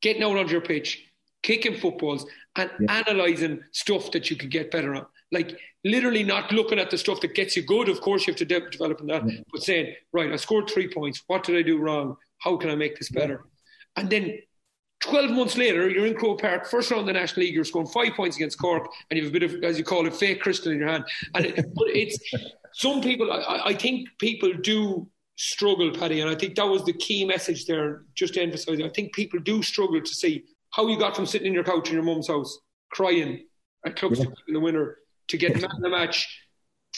getting out on your pitch, kicking footballs, and yeah. analysing stuff that you could get better on. Like literally not looking at the stuff that gets you good. Of course, you have to de- develop in that, yeah. but saying, right, I scored three points. What did I do wrong? How can I make this better? Yeah. And then 12 months later, you're in Croke Park, first round of the National League, you're scoring five points against Cork, and you have a bit of, as you call it, fake crystal in your hand. And it, but it's some people, I, I, think people do struggle, Paddy, and I think that was the key message there, just to emphasise. I think people do struggle to see how you got from sitting in your couch in your mum's house, crying at clubs yeah. in the winter, to get man of the match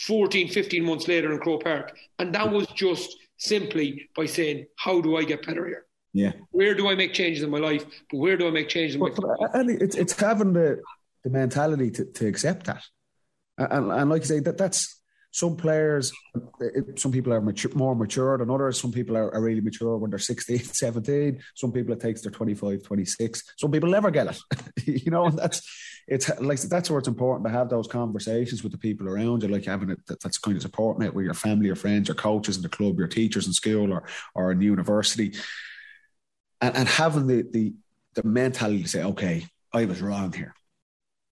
14, 15 months later in Croke Park. And that was just simply by saying, how do I get better here? Yeah. Where do I make changes in my life? But where do I make changes in my uh, life? And it's, it's having the, the mentality to, to accept that. And, and like I say, that that's some players, some people are mature, more mature than others. Some people are, are, really mature when they're 16, 17. Some people it takes their 25, 26. Some people never get it. you know, and that's it's like that's where it's important to have those conversations with the people around you, like having it that, that's kind of supporting it with your family, your friends, your coaches in the club, your teachers in school or or in university. And, and having the, the the mentality to say, okay, I was wrong here.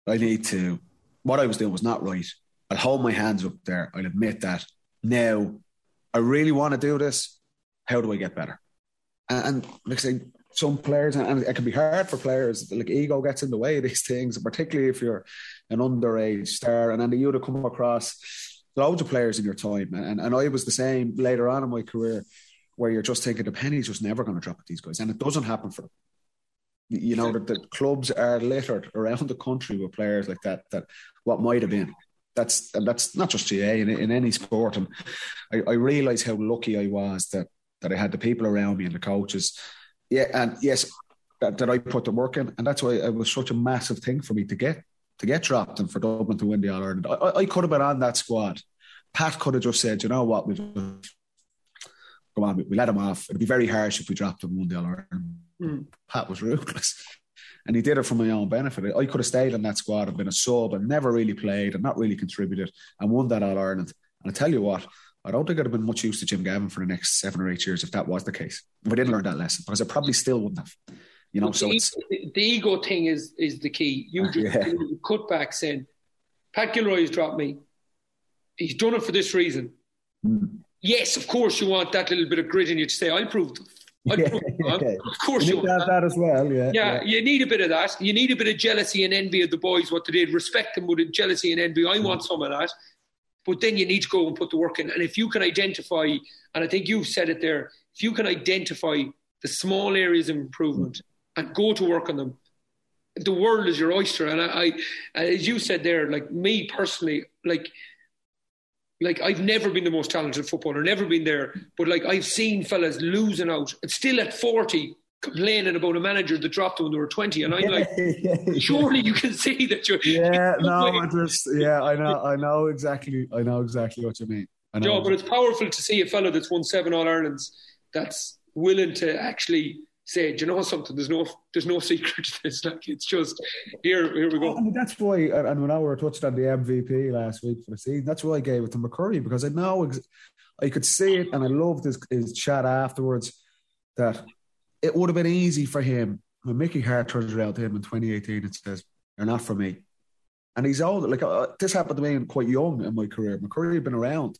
I need to what I was doing was not right I'll hold my hands up there. I'll admit that. Now, I really want to do this. How do I get better? And, and like I say, some players, and it can be hard for players, like ego gets in the way of these things, particularly if you're an underage star. And then you would have come across loads of players in your time. And, and I was the same later on in my career, where you're just thinking the penny's just never going to drop at these guys. And it doesn't happen for them. You know, that the clubs are littered around the country with players like that, that what might have been that's and that's not just GAA in, in any sport. And I, I realised how lucky I was that that I had the people around me and the coaches. Yeah, and yes, that, that I put the work in, and that's why it was such a massive thing for me to get to get dropped and for Dublin to win the All Ireland. I, I could have been on that squad. Pat could have just said, you know what, we come on, we, we let him off. It'd be very harsh if we dropped him and won the All Ireland. Mm. Pat was ruthless and he did it for my own benefit. I could have stayed in that squad and been a sub and never really played and not really contributed and won that All Ireland. And I tell you what, I don't think I'd have been much use to Jim Gavin for the next seven or eight years if that was the case. If I didn't learn that lesson, because I probably still wouldn't have. You know, so the, the ego thing is is the key. You just yeah. cut back saying, Pat Gilroy has dropped me. He's done it for this reason. Mm. Yes, of course, you want that little bit of grit in you to say, I'll prove yeah, Of course, you, you need that, that, as well. Yeah, yeah, yeah, you need a bit of that. You need a bit of jealousy and envy of the boys what they did. Respect them with jealousy and envy. I mm. want some of that, but then you need to go and put the work in. And if you can identify, and I think you've said it there, if you can identify the small areas of improvement mm. and go to work on them, the world is your oyster. And I, I as you said there, like me personally, like like I've never been the most talented footballer, never been there, but like I've seen fellas losing out, and still at forty, complaining about a manager that dropped them when they were twenty, and I'm like, yeah, yeah, surely you can see that you're. Yeah, no, I just yeah, I know, I know exactly, I know exactly what you mean. I know Joe, but it's powerful to see a fellow that's won seven All Irelands that's willing to actually say, do you know something? There's no, there's no secret to this. Like it's just here, here we go. I mean, that's why, and when I were touched on the MVP last week for the season, that's why I gave it to McCurry because I know I could see it, and I loved his, his chat afterwards that it would have been easy for him when Mickey Harte turns around to him in 2018 and says, "They're not for me." And he's old. Like uh, this happened to me quite young in my career. McCurry had been around.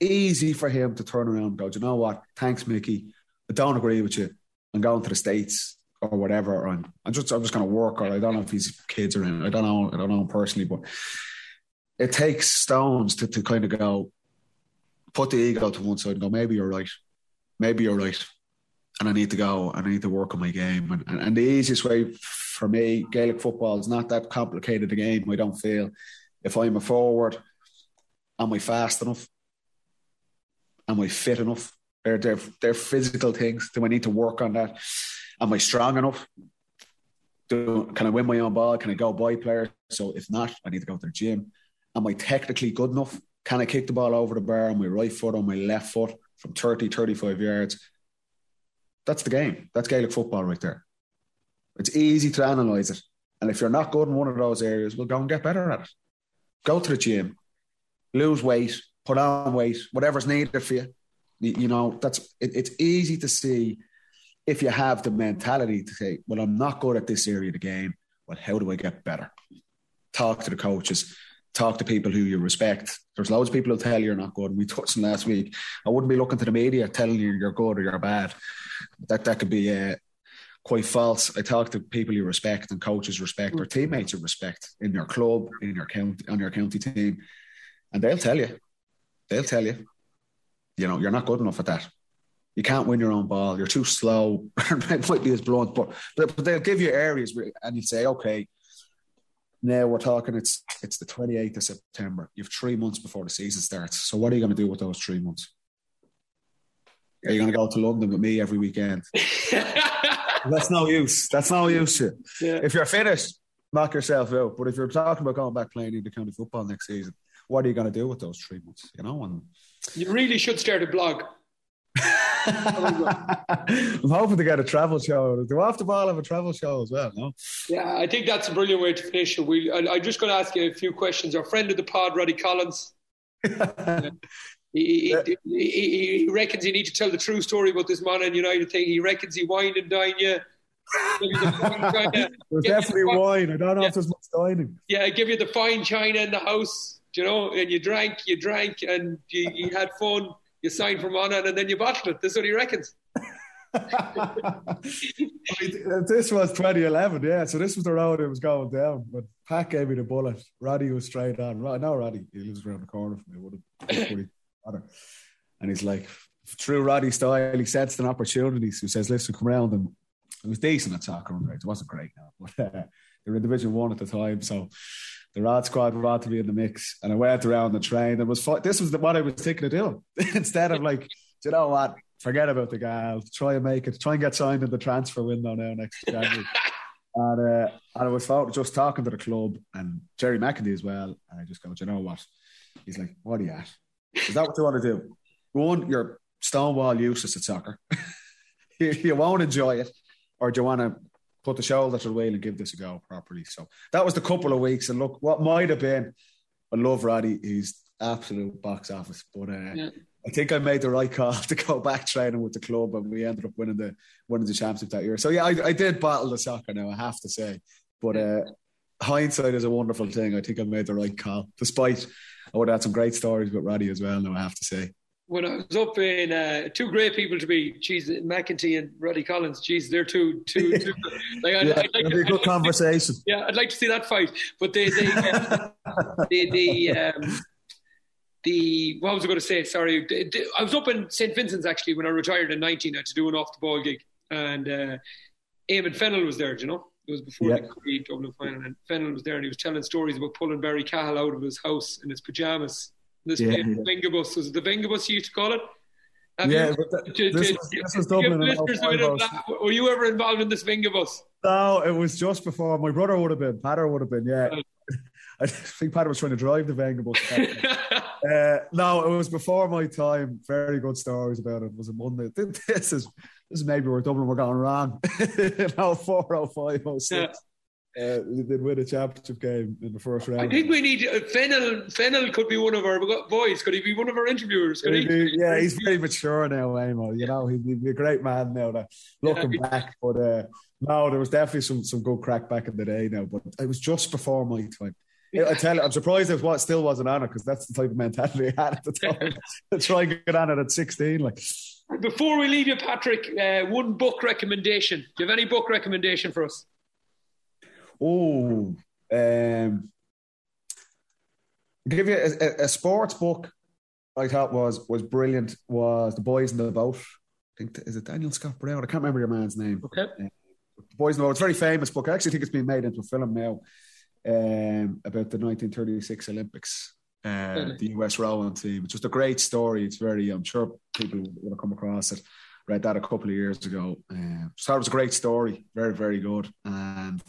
Easy for him to turn around and go, you know what? Thanks, Mickey. I don't agree with you and going to the States or whatever. And I'm just I'm just going to work, or I don't know if he's kids or anything. I don't know. I don't know him personally, but it takes stones to, to kind of go put the ego to one side and go, maybe you're right, maybe you're right, and I need to go and I need to work on my game. And, and, and the easiest way for me, Gaelic football is not that complicated a game. I don't feel if I'm a forward, am I fast enough? Am I fit enough? They're, they're, they're physical things. Do I need to work on that? Am I strong enough? Do, can I win my own ball? Can I go by players? So if not, I need to go to the gym. Am I technically good enough? Can I kick the ball over the bar on my right foot, on my left foot from 30, 35 yards? That's the game. That's Gaelic football right there. It's easy to analyse it. And if you're not good in one of those areas, we'll go and get better at it. Go to the gym, lose weight, put on weight, whatever's needed for you. You know, that's it, it's easy to see if you have the mentality to say, well, I'm not good at this area of the game. Well, how do I get better? Talk to the coaches, talk to people who you respect. There's loads of people who tell you you're not good. We touched on last week. I wouldn't be looking to the media telling you you're good or you're bad. That that could be uh, quite false. I talk to people you respect and coaches respect or teammates you respect in your club, in your county, on your county team, and they'll tell you, they'll tell you, you know, you're not good enough at that. You can't win your own ball. You're too slow. it might be as blunt, but, but but they'll give you areas where, and you say, okay, now we're talking. It's it's the 28th of September. You've three months before the season starts. So what are you going to do with those three months? Are you going to go to London with me every weekend? That's no use. That's no use. Yeah. If you're finished, knock yourself out. But if you're talking about going back playing in the county football next season, what are you going to do with those three months? You know, and You really should start a blog. I'm hoping to get a travel show. Do off the ball have a travel show as well? No. Yeah, I think that's a brilliant way to finish it. We, I, I'm just going to ask you a few questions. Our friend of the pod, Roddy Collins, he, he, he, he reckons you need to tell the true story about this Monaghan United thing. He reckons he wined and dined you. Give you the fine china. There's definitely wine. I don't know Yeah. if there's much dining. Yeah, give you the fine china in the house, you know, and you drank, you drank, and you, you had fun. You signed for Monaghan, and then you bottled it. That's what he reckons. this was 2011, yeah. So this was the road it was going down. But Pat gave me the bullet. Roddy was straight on. Rod- No, Roddy, he lives around the corner from me. Would have. And he's like, through Roddy style, he sets an opportunity. So he says, "Listen, come around." And it was decent at soccer. Right? It wasn't great now, but uh, they were in Division One at the time, so. The Rod squad wanted to be in the mix, and I went around the train. And was this was the, what I was thinking of doing instead of like, "Do you know what? Forget about the gal. Try and make it. Try and get signed in the transfer window now next January. and uh, and I was just talking to the club and Gerry McEntee as well. And I just go, "Do you know what? He's like, what are you at? Is that what you want to do? One, you're stonewall useless at soccer. you, you won't enjoy it, or do you want to put the shoulder to the wheel and give this a go properly? So that was the couple of weeks. And look, what might have been, I love Roddy. He's absolute box office, but uh, Yeah. I think I made the right call to go back training with the club, and we ended up winning the winning the championship that year. So yeah, I, I did battle the soccer now. I have to say, but uh, hindsight is a wonderful thing. I think I made the right call, despite I would have had some great stories with Roddy as well. Now I have to say. When I was up in uh, two great people to be, geez, McEntee and Roddy Collins. Geez, they're two, two, two like, I'd, Yeah, I'd like it'll to, be a I'd good like to- conversation. yeah, I'd like to see that fight. But they, they, uh, the, the, um, the, what was I going to say? Sorry, I was up in St Vincent's actually when I retired in 19. I had to do an off the ball gig, and uh, Eamon Fennell was there. Do you know? It was before Yeah. the Dublin final, and Fennell was there, and he was telling stories about pulling Barry Cahill out of his house in his pajamas. This Yeah, yeah, Venga bus was it the Venga bus you used to call it? Have Yeah, you- but that- to- this to- was- this was Dublin in listeners a bit of 05. that, Were you ever involved in this Venga bus? No, it was just before my brother would have been. Peadar would have been. Yeah, I think Peadar was trying to drive the Venga bus. uh, no, it was before my time. Very good stories about it. It was a Monday. This is this is maybe where Dublin were going wrong. four oh five oh six. Uh, we did win a championship game in the first round. I think we need uh, Fennell. Fennell could be one of our boys. Could he be one of our interviewers? Could he? Maybe- yeah, he's very mature now, Amo. You know, he'd, be a great man now. That looking Yeah. back, but uh, no, there was definitely some some good crack back in the day now. But it was just before my time. I tell you, I'm surprised it was, still wasn't on it because that's the type of mentality I had at the time. to try and get on it at 16, like. Before we leave you, Patrick, uh, one book recommendation. Do you have any book recommendation for us? Oh, um, give you a, a, a, sports book. I thought was was brilliant. Was the boys in the boat? I think is it Daniel Scott Brown? I can't remember your man's name. Okay. Uh, the boys in the boat. It's a very famous book. I actually think it's been made into a film now um, about the 1936 Olympics. Uh, really? The US rowing team. It's just a great story. It's very. I'm sure people will have come across it. Read that a couple of years ago. Uh, so it was a great story. Very, very good. And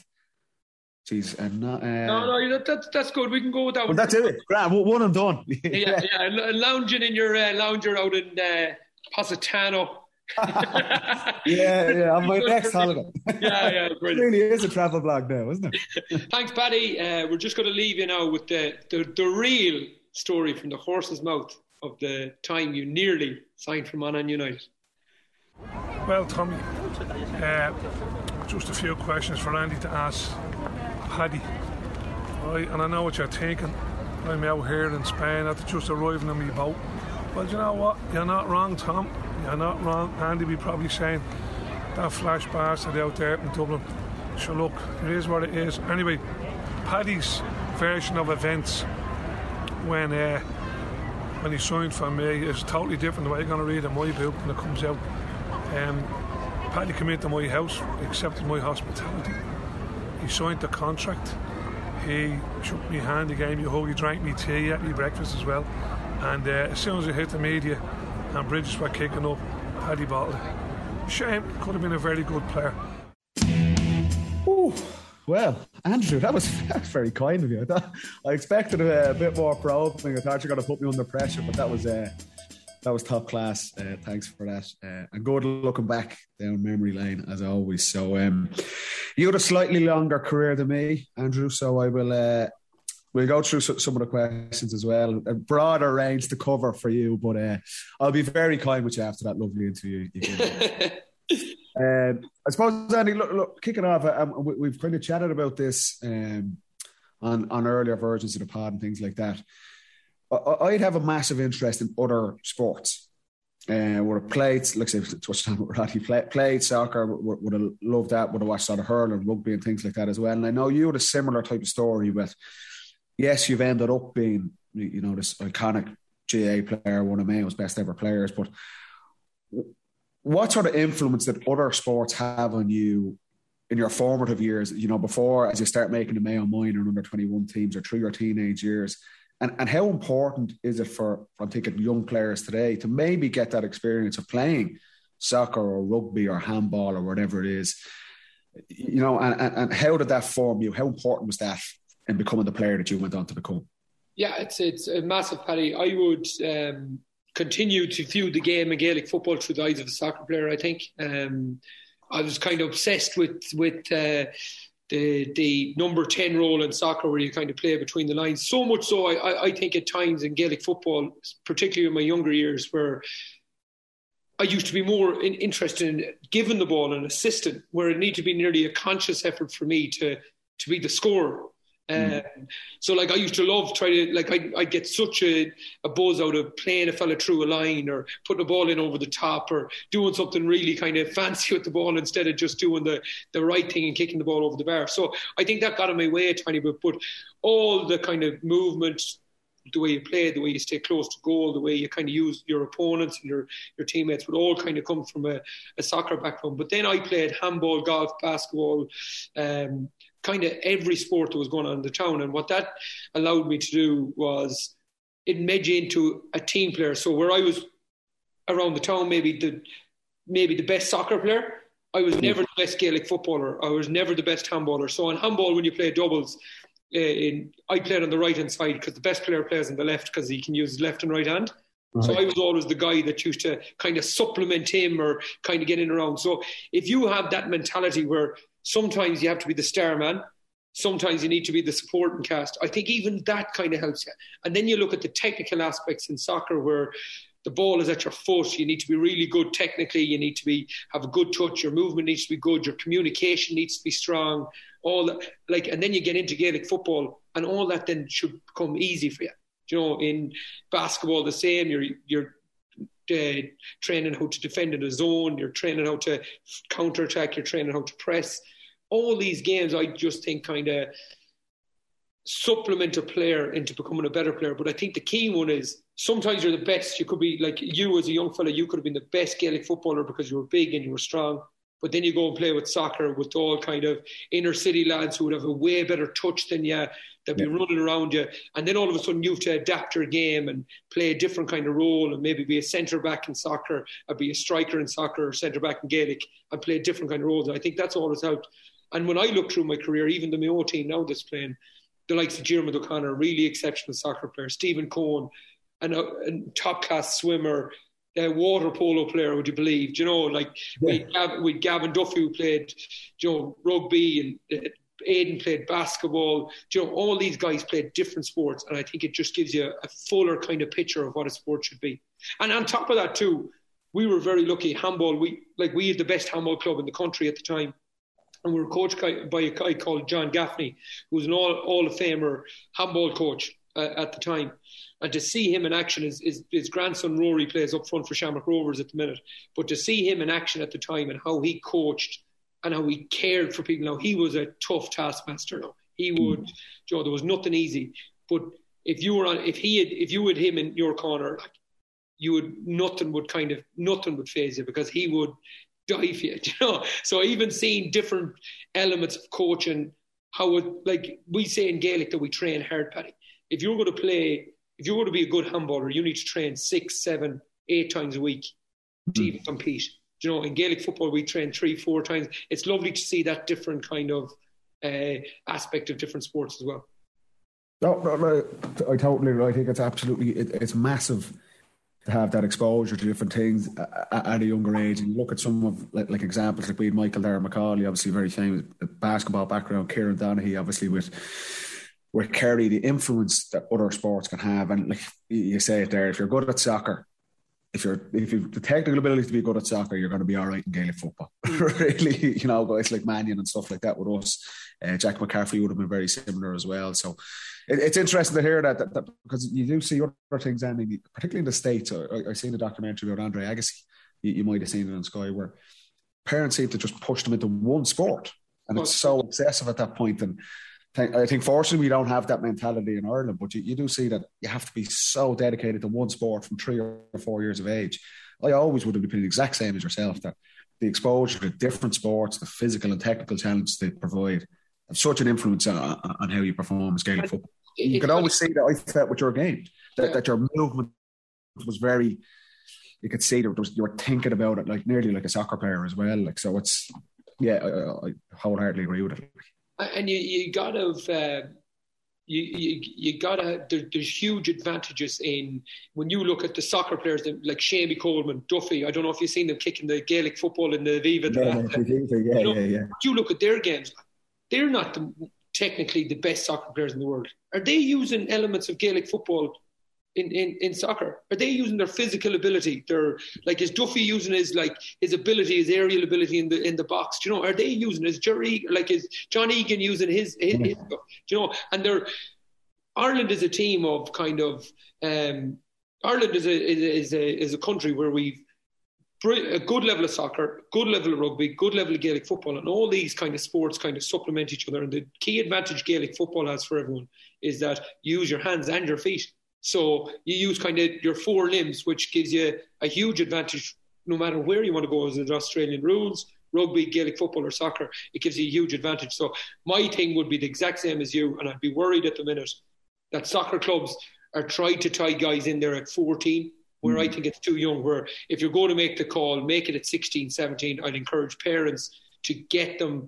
Jeez, and not, uh, no, no, that, that, that's good. We can go with that one. that's it. Grand, one and done. yeah, yeah, lounging in your uh, lounger out in uh, Positano. yeah, yeah, on my next holiday. yeah, yeah, brilliant. it really is a travel blog now, isn't it? Thanks, Paddy. Uh, we're just going to leave you now with the, the, the real story from the horse's mouth of the time you nearly signed for Monaghan United. Well, Tommy, uh, just a few questions for Andy to ask Paddy. Right, and I know what you're thinking. I'm out here in Spain after just arriving on my boat. Well, you know what? You're not wrong, Tom. You're not wrong. Andy be probably saying that flash bastard out there in Dublin. So look, it is what it is. Anyway, Paddy's version of events when uh, when he signed for me is totally different the way you're going to read in my book when it comes out. Um, Paddy came into my house, accepted my hospitality he signed the contract. He shook me hand, he gave me a hug, he drank me tea, ate me breakfast as well. And uh, as soon as he hit the media and Bridges were kicking up, Paddy Bottle. Shame, could have been a very good player. Ooh, well, Andrew, that was, very kind of you. I, expected a, a, bit more probing. I thought you were going to put me under pressure, but that was uh, that was top class. Uh, thanks for that. Uh, and good looking back down memory lane as always. So um, you had a slightly longer career than me, Andrew. So I will. Uh, we'll go through some of the questions as well. A broader range to cover for you, but uh, I'll be very kind with you after that lovely interview. um, I suppose, Andy, look, look kicking off, um, we've kind of chatted about this um, on on earlier versions of the pod and things like that. I'd have a massive interest in other sports. Uh, would have played, like say, touchdown with Roddy, play, played soccer, would, would have loved that, would have watched sort of hurling, rugby, and things like that as well. And I know you had a similar type of story with, yes, you've ended up being, you know, this iconic GAA player, one of Mayo's best ever players, but what sort of influence did other sports have on you in your formative years, you know, before as you start making the Mayo minor and under 21 teams or through your teenage years? And, and how important is it for, I'm thinking, young players today to maybe get that experience of playing soccer or rugby or handball or whatever it is? You know, and, and, and how did that form you? How important was that in becoming the player that you went on to become? Yeah, it's it's a massive, Paddy. I would um, continue to view the game of Gaelic football through the eyes of a soccer player. I think um, I was kind of obsessed with with uh, the the number 10 role in soccer where you kind of play between the lines. So much so, I, I think at times in Gaelic football, particularly in my younger years, where I used to be more in, interested in giving the ball and assisting, where it needed to be nearly a conscious effort for me to to be the scorer Mm. Um, so like I used to love trying to like I I get such a, a buzz out of playing a fella through a line or putting a ball in over the top or doing something really kind of fancy with the ball instead of just doing the the right thing and kicking the ball over the bar. So I think that got in my way a tiny bit, but all the kind of movement the way you play, the way you stay close to goal, the way you kind of use your opponents and your, your teammates would all kind of come from a, a soccer background. But then I played handball, golf, basketball, um, kind of every sport that was going on in the town. And what that allowed me to do was it made you into a team player. So where I was around the town, maybe the maybe the best soccer player, I was never the best Gaelic footballer. I was never the best handballer. So in handball, when you play doubles, uh, in, I played on the right hand side because the best player plays on the left because he can use his left and right hand. Right. So I was always the guy that used to kind of supplement him or kind of get in around. So if you have that mentality where Sometimes you have to be the star man. Sometimes you need to be the supporting cast. I think even that kind of helps you. And then you look at the technical aspects in soccer where the ball is at your foot. You need to be really good technically. You need to be have a good touch. Your movement needs to be good. Your communication needs to be strong. All that, like, and then you get into Gaelic football, and all that then should come easy for you. You know, in basketball, the same. You're you're uh, training how to defend in a zone, you're training how to counter attack, you're training how to press. All these games, I just think, kind of supplement a player into becoming a better player. But I think the key one is sometimes you're the best. You could be like you as a young fella, you could have been the best Gaelic footballer because you were big and you were strong. But then you go and play with soccer with all kind of inner city lads who would have a way better touch than you. They'd be yeah. running around you, and then all of a sudden you have to adapt your game and play a different kind of role, and maybe be a centre back in soccer, or be a striker in soccer, or centre back in Gaelic, and play a different kind of role. And I think that's all it's helped. And when I look through my career, even the Mayo team now that's playing, the likes of Diarmuid O'Connor, really exceptional soccer player, Stephen Coen, and a, top class swimmer, a water polo player, would you believe? Do you know, like yeah. we Gavin Duffy who played, you know, rugby and uh, Aidan played basketball. Do you know, all these guys played different sports, and I think it just gives you a fuller kind of picture of what a sport should be. And on top of that, too, we were very lucky. Handball, we like we had the best handball club in the country at the time and we were coached by a guy called John Gaffney, who was an all, all of Famer handball coach uh, at the time. And to see him in action, his, his, his, grandson Rory plays up front for Shamrock Rovers at the minute. But to see him in action at the time and how he coached and how he cared for people, now he was a tough taskmaster. Now he would, mm. Joe, there was nothing easy. But if you were on, if he had, if you had him in your corner, like you would, nothing would kind of, nothing would phase you because he would, die for you, you know. So even seeing different elements of coaching, how it like we say in Gaelic that we train hard, Paddy. If you're going to play, if you're going to be a good handballer, you need to train six, seven, eight times a week to even compete. You know, in Gaelic football, we train three, four times. It's lovely to see that different kind of uh, aspect of different sports as well. No, no, no, I totally. I think it's absolutely. It, it's massive to have that exposure to different things at, a younger age. And you look at some of like, like examples like we had Michael Darragh Macauley, obviously very famous basketball background, Kieran Donaghy, obviously with with Kerry, the influence that other sports can have. And like you say it there, if you're good at soccer, if you're if you've the technical ability to be good at soccer, you're going to be all right in Gaelic football. Mm. really, you know, guys like Mannion and stuff like that with us. Uh, Jack McCaffrey would have been very similar as well. So it, it's interesting to hear that, that, that, because you do see other things, and particularly in the states. I, I seen a documentary about Andre Agassi. You, you, might have seen it on Sky where parents seem to just push them into one sport, and it's so obsessive at that point. And I think fortunately we don't have that mentality in Ireland, but you, you do see that you have to be so dedicated to one sport from three or four years of age. I always would have been the exact same as yourself that the exposure to different sports, the physical and technical challenges they provide, such an influence on, on how you perform as Gaelic football. You could always see that I felt with your game that, yeah. that your movement was very. You could see that you were thinking about it like nearly like a soccer player as well. Like so, it's yeah, I, I wholeheartedly agree with it. And you you gotta uh, you you, you gotta there, there's huge advantages in when you look at the soccer players like Shamey Coleman, Duffy. I don't know if you've seen them kicking the Gaelic football in the Viva. Yeah, yeah, you know, yeah, yeah. You look at their games; they're not the, technically the best soccer players in the world. Are they using elements of Gaelic football in, in, in soccer? Are they using their physical ability? Their like is Duffy using his like his ability, his aerial ability in the in the box? Do you know? Are they using his Jerry like is John Egan using his his, his Do you know? And they're Ireland is a team of kind of um, Ireland is a, is a is a country where we've a good level of soccer, good level of rugby, good level of Gaelic football, and all these kind of sports kind of supplement each other. And the key advantage Gaelic football has for everyone is that you use your hands and your feet. So you use kind of your four limbs, which gives you a huge advantage no matter where you want to go. As the Australian rules, rugby, Gaelic football, or soccer, it gives you a huge advantage. So my thing would be the exact same as you, and I'd be worried at the minute that soccer clubs are trying to tie guys in there at 14 where I think it's too young. Where if you're going to make the call, make it at 16, 17. I'd encourage parents to get them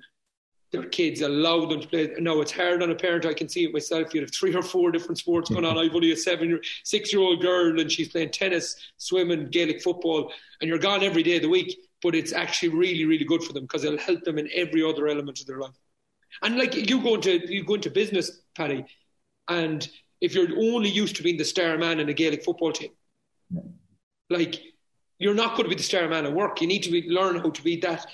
their kids, allow them to play. No, it's hard on a parent. I can see it myself. You have three or four different sports going on. Mm-hmm. I've only a seven-year, six year old girl, and she's playing tennis, swimming, Gaelic football, and you're gone every day of the week. But it's actually really, really good for them because it'll help them in every other element of their life. And like you go into you go into business, Paddy, and if you're only used to being the star man in a Gaelic football team, like you're not going to be the star man at work. You need to be, learn how to be that,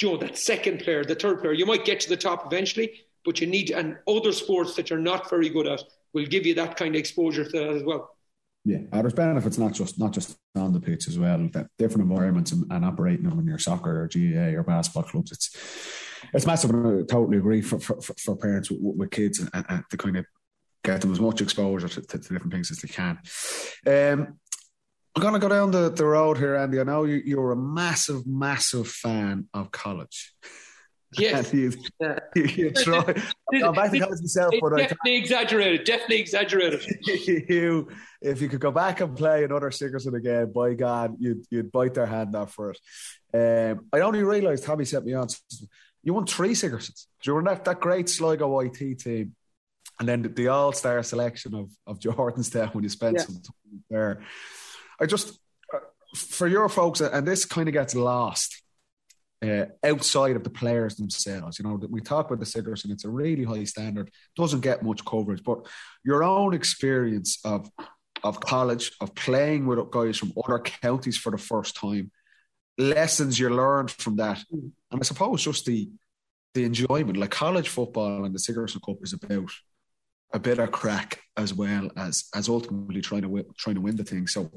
you know, that second player, the third player. You might get to the top eventually, but you need and other sports that you're not very good at will give you that kind of exposure to that as well. Yeah, uh, there's benefits not just not just on the pitch as well. That different environments and, and operating them in your soccer or GAA or basketball clubs. It's it's massive. And I totally agree for for, for parents with, with kids and, and, to kind of get them as much exposure to, to, to different things as they can. Um, I'm going to go down the, the road here, Andy. I know you, you're a massive, massive fan of college. Yes. you, yeah. you, you try. I'm back to college myself, but definitely I, exaggerated. Definitely exaggerated. you, if you could go back and play another Sigerson again, by God, you'd you'd bite their hand off for it. Um, I only realised Tommy set me on. You won three Sigersons. You were that that great Sligo IT team, and then the, the All Star selection of of Jordanstown when you spent yeah. some time there. I just uh, for your folks, and this kind of gets lost uh, outside of the players themselves. You know, we talk about the Sigerson, it's a really high standard, doesn't get much coverage, but your own experience of of college, of playing with guys from other counties for the first time, lessons you learned from that, and I suppose just the the enjoyment. Like college football and the Sigerson Cup is about a bit of crack as well as as ultimately trying to win, trying to win the thing. So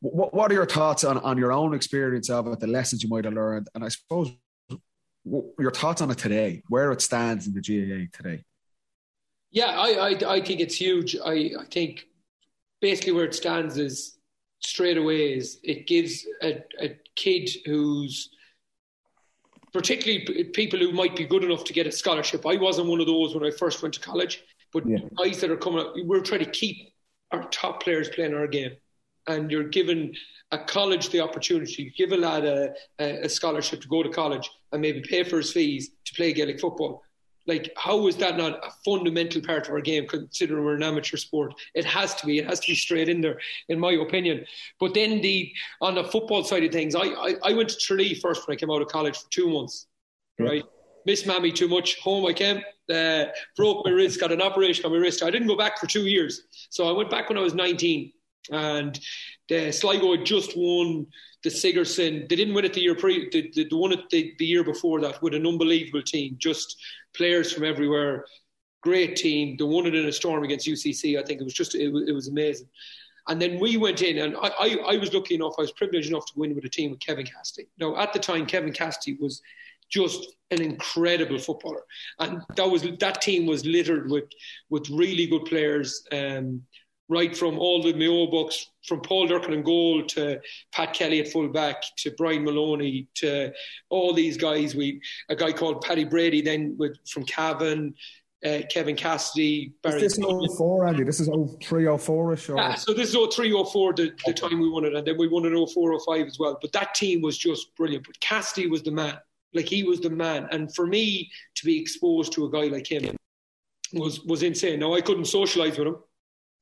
what, what are your thoughts on, on your own experience of it, the lessons you might have learned, and I suppose your thoughts on it today, where it stands in the GAA today? Yeah, I, I, I think it's huge. I, I think basically where it stands is straight away is it gives a, a kid who's particularly people who might be good enough to get a scholarship. I wasn't one of those when I first went to college, but yeah. guys that are coming up, we're trying to keep our top players playing our game and you're giving a college the opportunity, give a lad a, a, scholarship to go to college and maybe pay for his fees to play Gaelic football. Like, how is that not a fundamental part of our game, considering we're an amateur sport? It has to be. It has to be straight in there, in my opinion. But then the on the football side of things, I, I, I went to Tralee first when I came out of college for two months, yeah. right? Miss mammy too much. Home I came, uh, broke my wrist, got an operation on my wrist. I didn't go back for two years. So I went back when I was 19 and the Sligo had just won the Sigerson. They didn't win it the year pre. They, they won it the, the year before that with an unbelievable team, just players from everywhere. Great team. They won it in a storm against UCC. I think it was just it was, it was amazing. And then we went in, and I, I, I, was lucky enough. I was privileged enough to win with a team with Kevin Cassidy. Now, at the time, Kevin Cassidy was just an incredible footballer, and that was that team was littered with with really good players. Um, right from all the Mayo books, from Paul Durcan and goal to Pat Kelly at full back to Brian Maloney to all these guys. We a guy called Paddy Brady then with from Cavan. Uh, Kevin Cassidy, Barry. Is this 04, Andy? This is 03, 04 ish? Yeah, so this is 03, 04, the, the time we won it, and then we won it 04, 05 as well. But that team was just brilliant. But Cassidy was the man. Like he was the man. And for me to be exposed to a guy like him was was insane. Now I couldn't socialise with him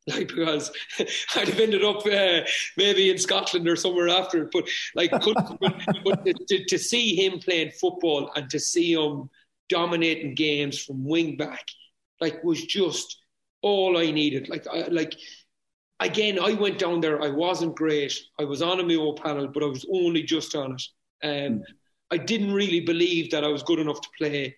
like because I'd have ended up uh, maybe in Scotland or somewhere after. But like, but, but to, to, see him playing football and to see him dominating games from wing back, like, was just all I needed. Like, I, like again, I went down there. I wasn't great. I was on a Mayo panel, but I was only just on it. Um, I didn't really believe that I was good enough to play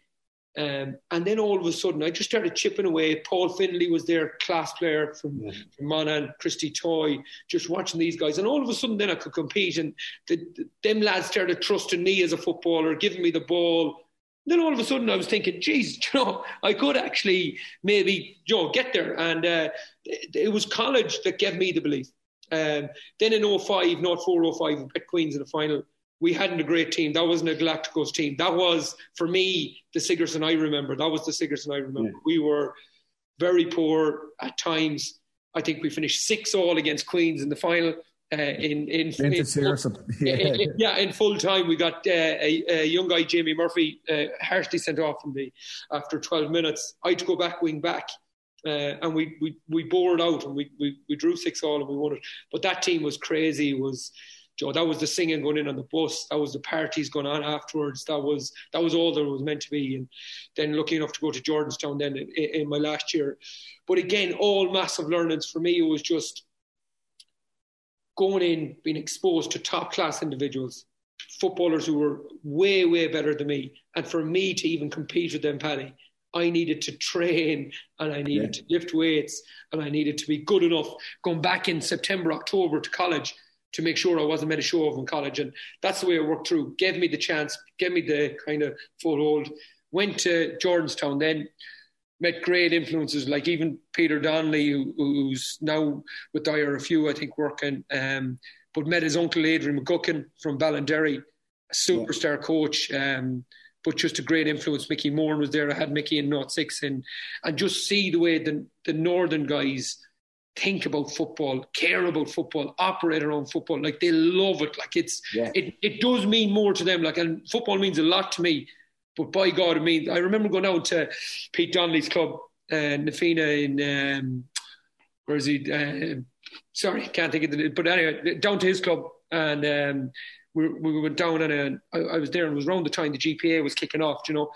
um, and then all of a sudden, I just started chipping away. Paul Finlay was there, class player from, yeah. from Monaghan, Christy Toye, just watching these guys. And all of a sudden, then I could compete. And the, the, them lads started trusting me as a footballer, giving me the ball. And then all of a sudden, I was thinking, geez, you know, I could actually maybe, you know, get there. And uh, it, it was college that gave me the belief. Um, then in 05, not 4 05, we beat Queens in the final we hadn't a great team. That wasn't a Galacticos team. That was, for me, the Sigerson I remember. That was the Sigerson I remember. Yeah. We were very poor at times. I think we finished six all against Queens in the final. Uh, in in, in, yeah. In, yeah, in full time we got uh, a, a, young guy Jamie Murphy uh, harshly sent off from the after 12 minutes. I had to go back wing back, uh, and we, we we bore it out and we, we we drew six all and we won it. But that team was crazy. Was Joe, that was the singing going in on the bus. That was the parties going on afterwards. That was that was all there was meant to be. And then lucky enough to go to Jordanstown then in, in my last year. But again, all massive learnings for me. It was just going in, being exposed to top class individuals, footballers who were way way better than me, and for me to even compete with them, Paddy, I needed to train and I needed yeah. to lift weights and I needed to be good enough going back in September, October to college to make sure I wasn't made a show of in college. And that's the way I worked through. Gave me the chance, gave me the kind of foothold. Went to Jordanstown then, met great influences like even Peter Donnelly, who, who's now with few, I think, working. Um, but met his uncle Adrian McGuckin from Ballinderry, a superstar yeah. coach. Um, but just a great influence. Mickey Moore was there. I had Mickey in North Six, and and just see the way the the northern guys think about football, care about football, operate around football. Like they love it. Like it's yeah. it it does mean more to them. Like and football means a lot to me. But by God, it means I remember going out to Pete Donnelly's club, uh, Nafina in um, where is he? Uh, sorry, can't think of the. But anyway, down to his club and. Um, we, we went down and I, I was there and it was around the time the GPA was kicking off, you know.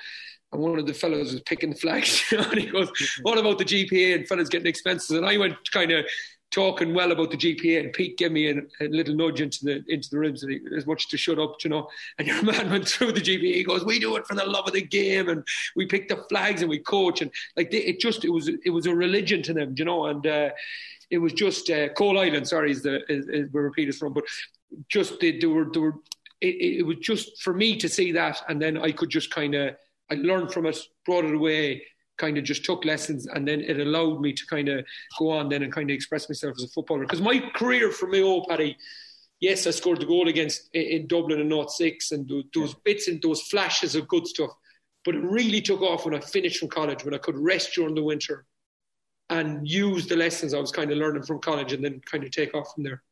And one of the fellows was picking the flags, you know, and he goes, "What about the GPA and fellas getting expenses?" And I went kind of talking well about the GPA, and Pete gave me a, a little nudge into the into the ribs, and he, as much to shut up, you know. And your man went through the GPA. He goes, "We do it for the love of the game, and we pick the flags and we coach, and like they, it just it was it was a religion to them, you know." And uh, it was just uh, Coalisland, sorry, is the is, is where Pete is from, but just they, they were they were it, it was just for me to see that, and then I could just kind of I learned from it, brought it away, kind of just took lessons, and then it allowed me to kind of go on then and kind of express myself as a footballer. Because my career for me, oh Paddy, yes, I scored the goal against in Dublin in 06 and those bits and those flashes of good stuff. But it really took off when I finished from college, when I could rest during the winter and use the lessons I was kind of learning from college and then kind of take off from there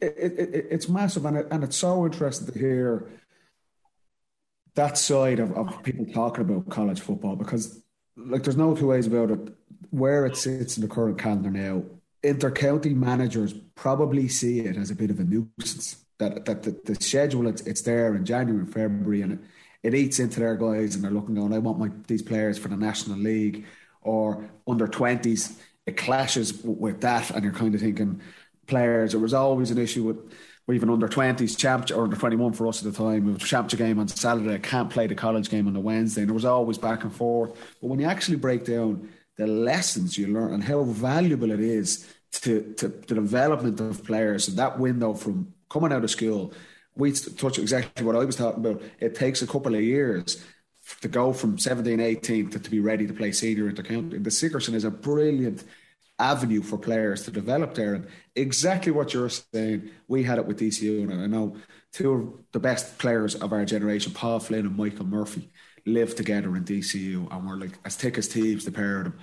it, it, it's massive, and, it, and it's so interesting to hear that side of, of people talking about college football because, like, there's no two ways about it. Where it sits in the current calendar now, inter-county managers probably see it as a bit of a nuisance. That that the, the schedule it's, it's there in January and February, and it, it eats into their guys, and they're looking going, I want my these players for the National League or under twenties. It clashes with that, and you're kind of thinking players. There was always an issue with even under 20s champ or under 21 for us at the time. It was a championship game on Saturday. I can't play the college game on the Wednesday. And there was always back and forth. But when you actually break down the lessons you learn and how valuable it is to, to the development of players and that window from coming out of school, we touch exactly what I was talking about. It takes a couple of years to go from 17, 18 to, to be ready to play senior intercounty. The Sigerson is a brilliant avenue for players to develop there. And exactly what you're saying, we had it with DCU, and I know two of the best players of our generation, Paul Flynn and Michael Murphy, lived together in DCU, and we're like as thick as thieves, the pair of them.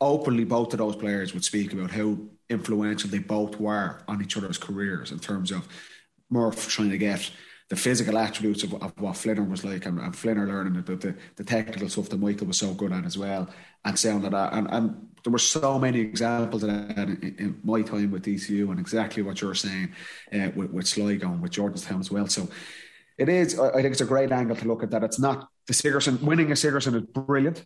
Openly, both of those players would speak about how influential they both were on each other's careers in terms of Murph trying to get the physical attributes of, of what Flinner was like, and, and Flinner learning about the, the technical stuff that Michael was so good at as well, and sounding that. And, and there were so many examples of that in, in, my time with DCU, and exactly what you're saying uh, with, with Sligo and with Jordanstown as well. So it is, I think it's a great angle to look at that. It's not the Sigerson, winning a Sigerson is brilliant,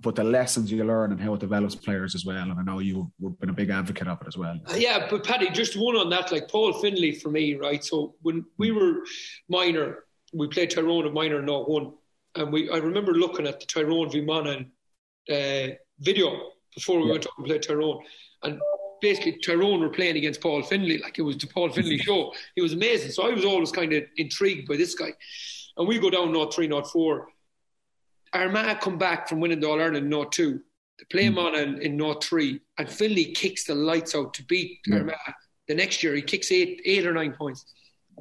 but the lessons you learn and how it develops players as well. And I know you've been a big advocate of it as well. Yeah, but Paddy, just one on that, like Paul Finlay for me, right? So when we were minor, we played Tyrone minor, not one. And we, I remember looking at the Tyrone v uh, video before we yeah. went up and played Tyrone. And basically, Tyrone were playing against Paul Finlay, like it was the Paul Finlay show. He was amazing. So I was always kind of intrigued by this guy. And we go down not three, not four. Armagh come back from winning the All Ireland not two. They play him mm. on in, in not three, and Finlay kicks the lights out to beat yeah. Armagh. The next year, he kicks eight, eight or nine points.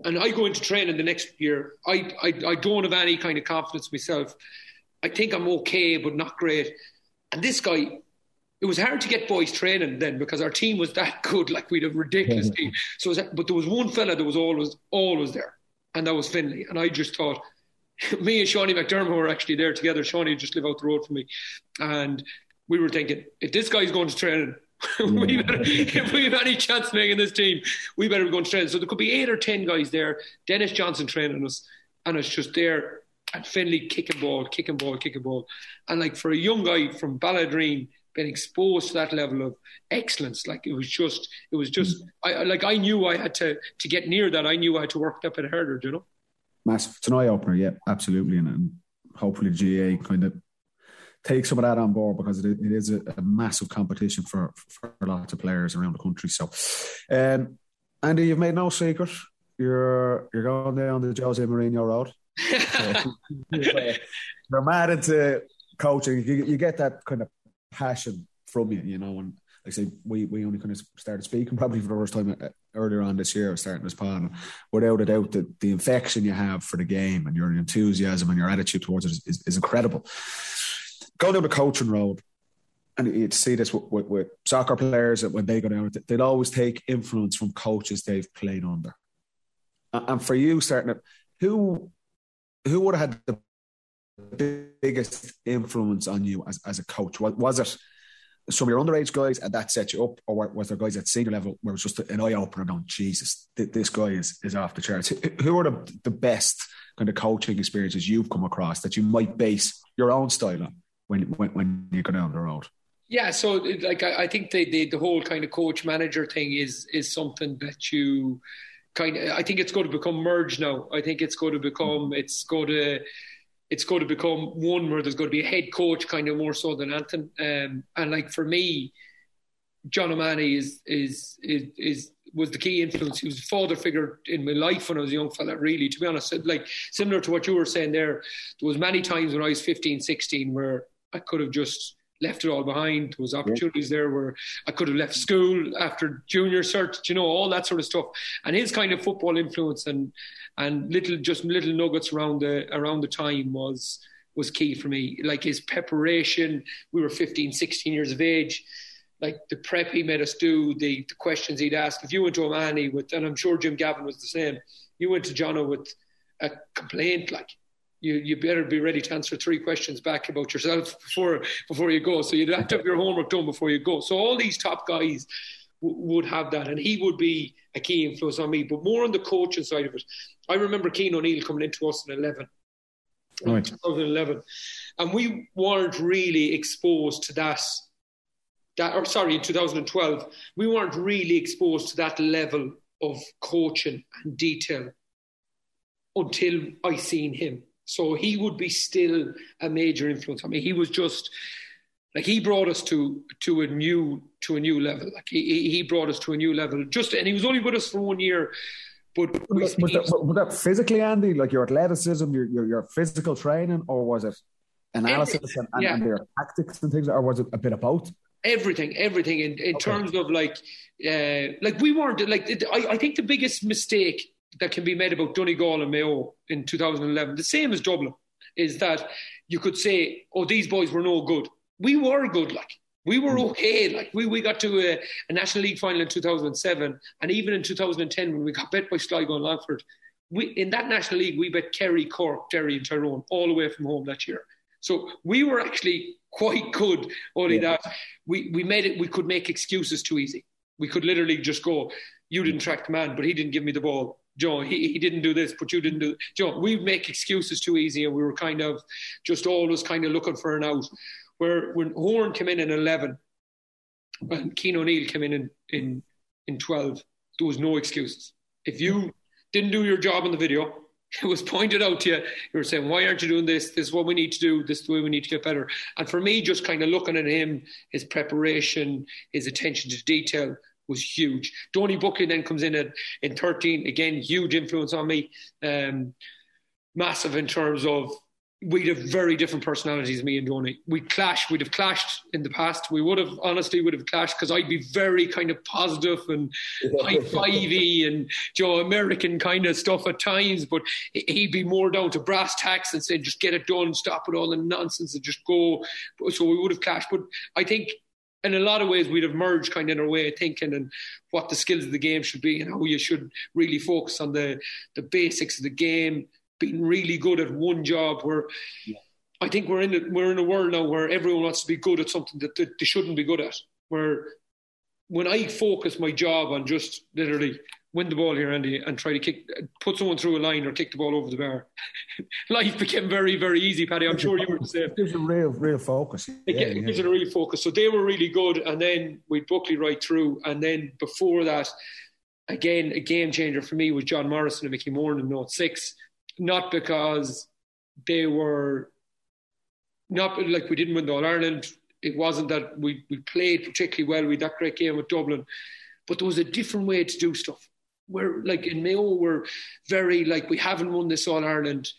And I go into training the next year. I, I, I don't have any kind of confidence myself. I think I'm okay, but not great. And this guy, it was hard to get boys training then because our team was that good. Like we'd a ridiculous team. So, was, but there was one fella that was always always there, and that was Finlay. And I just thought, me and Shawnee McDermott were actually there together. Shawnee just lived out the road from me, and we were thinking, if this guy's going to training. we better, if we have any chance of making this team, we better be going to training. So there could be eight or ten guys there. Dennis Johnson training us, and it's just there. And Finlay kicking ball, kicking ball, kicking ball. And like for a young guy from Ballaghaderreen, been exposed to that level of excellence. Like it was just, it was just, I like I knew I had to to get near that. I knew I had to work that bit harder. You know, massive. It's an eye opener. Yeah, absolutely, and, and hopefully GAA kind of take some of that on board because it, it is a, a, massive competition for, for lots of players around the country. So, um, Andy, you've made no secret. You're you're going down the Jose Mourinho road. you're mad into coaching. You, you get that kind of passion from you, you know, and like I say, we, we only kind of started speaking probably for the first time uh, earlier on this year, starting this pod. Without a doubt, the, the infection you have for the game and your enthusiasm and your attitude towards it is, is, is incredible. Going down the coaching road, and you see this with, with, with, soccer players when they go down, they'd always take influence from coaches they've played under. And for you, starting who who would have had the biggest influence on you as, as a coach? Was, was it some of your underage guys and that set you up, or was there guys at senior level where it was just an eye opener going, Jesus, this guy is, is off the charts? Who are the, the best kind of coaching experiences you've come across that you might base your own style on when, when, when you go down the road? Yeah, so like I, I think the, the, the whole kind of coach manager thing is is something that you kind of I think it's going to become merged now. I think it's going to become it's going to it's going to become one where there's going to be a head coach kind of more so than Anthony. Um, and like for me, John O'Mahony is, is is is was the key influence. He was a father figure in my life when I was a young fella. Really, to be honest, like similar to what you were saying there, there was many times when I was 15, 16 where I could have just left it all behind. There was opportunities there where I could have left school after junior cert, you know, all that sort of stuff. And his kind of football influence and and little just little nuggets around the around the time was was key for me. Like his preparation, we were 15, 16 years of age. Like the prep he made us do, the, the questions he'd ask. If you went to O'Mahony with, and I'm sure Jim Gavin was the same, you went to Jono with a complaint, like you, you better be ready to answer three questions back about yourself before before you go. So you'd have to have your homework done before you go. So all these top guys w- would have that, and he would be a key influence on me. But more on the coaching side of it, I remember Cian O'Neill coming into us in eleven. Right. 2011, and we weren't really exposed to that. That, or sorry, in 2012, we weren't really exposed to that level of coaching and detail until I seen him. So he would be still a major influence I mean, He was just like he brought us to to a new to a new level. Like he he brought us to a new level. Just and he was only with us for one year. But was, was, that, was that physically, Andy? Like your athleticism, your your, your physical training, or was it analysis and, and, yeah. and, their tactics and things, or was it a bit of both? Everything, everything in, in okay. terms of like, uh, like we weren't like. I, I think the biggest mistake that can be made about Donegal and Mayo in 2011, the same as Dublin, is that you could say, oh, these boys were no good. We were good, like. We were hmm. okay. Like we, we got to a, a National League final in 2007, and even in 2010 when we got bet by Sligo and Longford, we in that National League we bet Kerry, Cork, Derry, and Tyrone all the way from home that year. So we were actually quite good. Only yeah. that we, we made it. We could make excuses too easy. We could literally just go, "You didn't track the man, but he didn't give me the ball. Joe, he, he didn't do this, but you didn't do. Joe, we make excuses too easy, and we were kind of just always kind of looking for an out. Where when Horan came in in eleven, and Cian O'Neill came in in, in in twelve, there was no excuses. If you didn't do your job in the video, it was pointed out to you. You were saying, "Why aren't you doing this? This is what we need to do. This is the way we need to get better." And for me, just kind of looking at him, his preparation, his attention to detail was huge. Donie Buckley then comes in at in 13 again, huge influence on me. Um, massive in terms of we'd have very different personalities, me and Donie. We clash. We'd have clashed in the past. We would have honestly would have clashed because I'd be very kind of positive and high fivey and you know, American kind of stuff at times, but he'd be more down to brass tacks and say just get it done, stop with all the nonsense and just go. So we would have clashed. But I think in a lot of ways we'd have merged kind of in our way of thinking and what the skills of the game should be and how you should really focus on the the basics of the game being really good at one job where yeah. I think we're in a, we're in a world now where everyone wants to be good at something that, that they shouldn't be good at where when I focus my job on just literally win the ball here, Andy, and try to kick, put someone through a line or kick the ball over the bar. Life became very, very easy, Paddy. I'm sure you were the same. It gives a real, real focus. It, yeah, gives yeah. it a real focus. So they were really good, and then we Buckley right through, and then before that, again, a game changer for me was John Morrison and Mickey Moran in Note Six. Not because they were not like we didn't win the All Ireland. It wasn't that we, we played particularly well. We had that great game with Dublin, but there was a different way to do stuff. We're like in Mayo, we're very like we haven't won this All Ireland.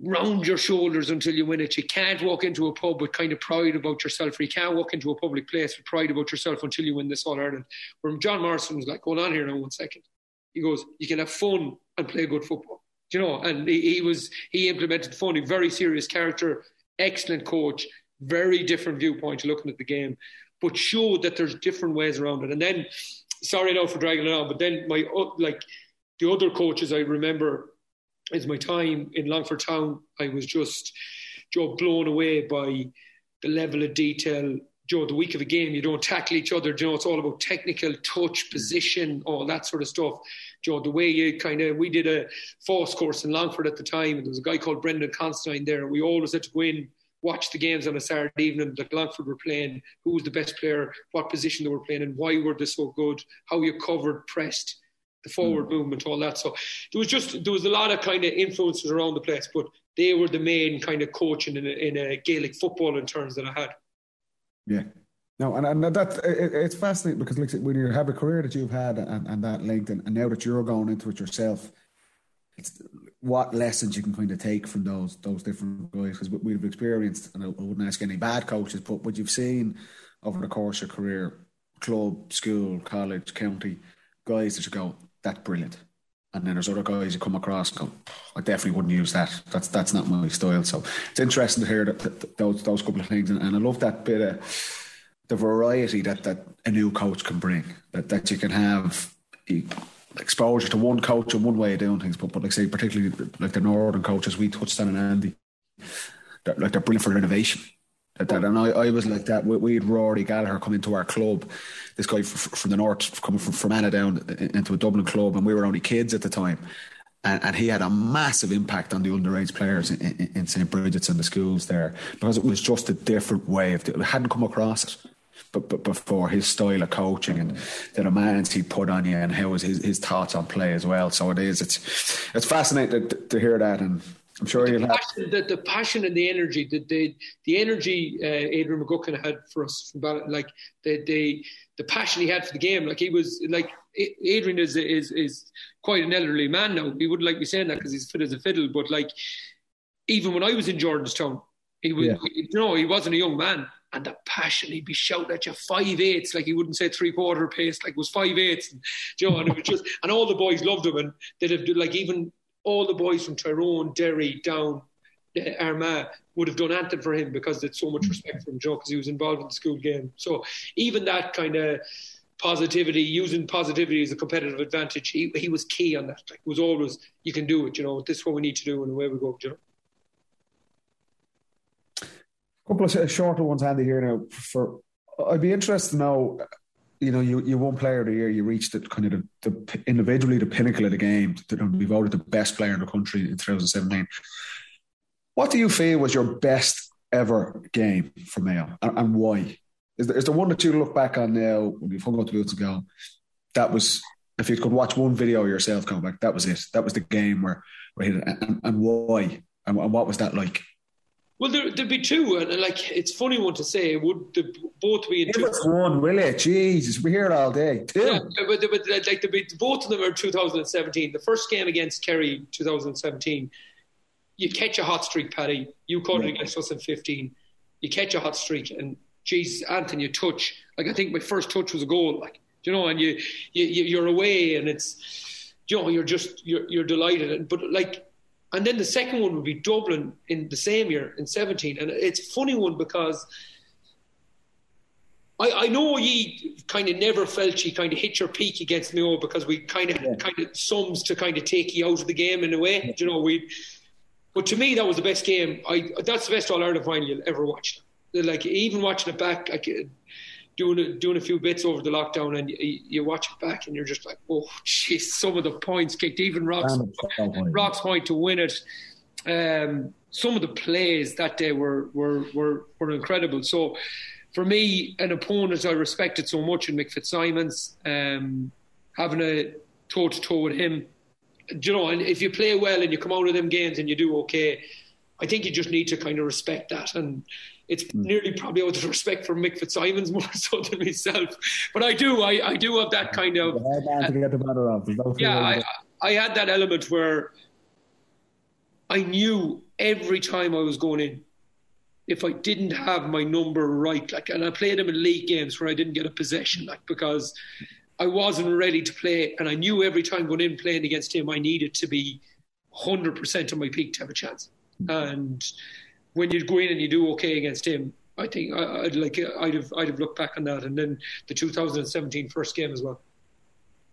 Round your shoulders until you win it. You can't walk into a pub with kind of pride about yourself, or you can't walk into a public place with pride about yourself until you win this All Ireland. Where John Morrison was like, "Hold on here now, one second. He goes, "You can have fun and play good football." Do you know? And he, he was he implemented fun. A very serious character, excellent coach, very different viewpoint looking at the game, but showed that there's different ways around it. And then, sorry now for dragging it on, but then my like the other coaches I remember is my time in Longford Town. I was just Joe blown away by the level of detail. Joe, the week of a game, you don't tackle each other. You know, it's all about technical touch, position, all that sort of stuff. Joe, the way you kind of, we did a force course in Longford at the time, and there was a guy called Brendan Constantine there, we always had to go in watch the games on a Saturday evening that Longford were playing, who was the best player, what position they were playing, and why were they so good, how you covered, pressed, the forward mm. movement, all that. So there was just there was a lot of kind of influences around the place, but they were the main kind of coaching in a, in a Gaelic football in terms that I had. Yeah. No, and, and that it, it's fascinating because like, when you have a career that you've had and, and that length, and, and now that you're going into it yourself, it's what lessons you can kind of take from those those different guys because we've experienced, and I wouldn't ask any bad coaches, but what you've seen over the course of your career, club, school, college, county, guys that you go, that's brilliant. And then there's other guys you come across and go, I definitely wouldn't use that. That's that's not my style. So it's interesting to hear that, that those those couple of things, and, and I love that bit of the variety that, that a new coach can bring. That that you can have exposure to one coach and one way of doing things. But, but like say, particularly like the northern coaches, we touched on in Andy, they're, like they're brilliant for innovation. That, that, and I, I was like that. We, we had Rory Gallagher come into our club, this guy from the north, coming from Fermanagh down into a Dublin club, and we were only kids at the time. And, and, he had a massive impact on the underage players in, in, in St. Brigid's and the schools there because it was just a different way of it. hadn't come across it before his style of coaching and the demands he put on you and how was his, his thoughts on play as well. So it is it's it's fascinating to, to hear that and I'm sure the passion, have the, the, passion and the energy the the, the energy uh, Adrian McGuckin had for us from like the the the passion he had for the game like he was like Adrian is is is quite an elderly man now he wouldn't like me saying that because he's fit as a fiddle but like even when I was in Jordanstown he was yeah. you know he wasn't a young man and the passion he'd be shouting at you five eights like he wouldn't say three quarter pace like it was five eights and, you know, and it was just and all the boys loved him and they'd have like even all the boys from Tyrone, Derry, down uh, Armagh would have done anything for him because they'd so much respect for him, Joe, because he was involved in the school game. So even that kind of positivity, using positivity as a competitive advantage, he, he was key on that. Like, it was always, you can do it, you know, this is what we need to do, and away we go, you know couple of shorter ones, Andy. Here now. For I'd be interested to know. You know, you you won Player of the Year. You reached the kind of the, the individually the pinnacle of the game. Be voted the best player in the country in 2017. What do you feel was your best ever game for Mayo, and, and why? Is there, is there one that you look back on now when you've hung up the boots and go, that was if you could watch one video yourself come back, that was it. That was the game where, where and, and why and, and what was that like? Well, there, would be two, and like it's funny one to say. Would the, both be in two? one, will it? Jesus, we hear it all day. Two, yeah, but, but like the, both of them are 2017. The first game against Kerry, 2017. You catch a hot streak, Paddy. You caught yeah. it against us in 15. You catch a hot streak, and Jesus, Anthony, you touch. Like I think my first touch was a goal. Like you know, and you, you you're away, and it's you know you're just you're you're delighted. But like and then the second one would be Dublin in the same year, in 17. And it's a funny one because I, I know ye kind of never felt you kind of hit your peak against Mayo because we kind of yeah. kind of sums to kind of take you out of the game in a way. Yeah. You know, we. But to me, that was the best game. I that's the best All Ireland final you'll ever watch. Like even watching it back, like doing a, doing a few bits over the lockdown, and you, you watch it back, and you're just like, oh, jeez, some of the points kicked, even Rocks Rocks point to win it. Um, some of the plays that day were were were, were incredible. So. For me, an opponent I respected so much in Mick Fitzsimons, um, having a toe to toe with him, you know, and if you play well and you come out of them games and you do okay, I think you just need to kind of respect that. And it's mm. nearly probably out of respect for Mick Fitzsimons more so than myself. But I do, I, I do have that kind of. Uh, to get the better of. yeah, I, I had that element where I knew every time I was going in, if I didn't have my number right, like, and I played them in league games where I didn't get a possession, like, because I wasn't ready to play, and I knew every time going in playing against him, I needed to be 100% on my peak to have a chance. And when you go in and you do okay against him, I think I, would like I'd have I'd have looked back on that, and then the 2017 first game as well.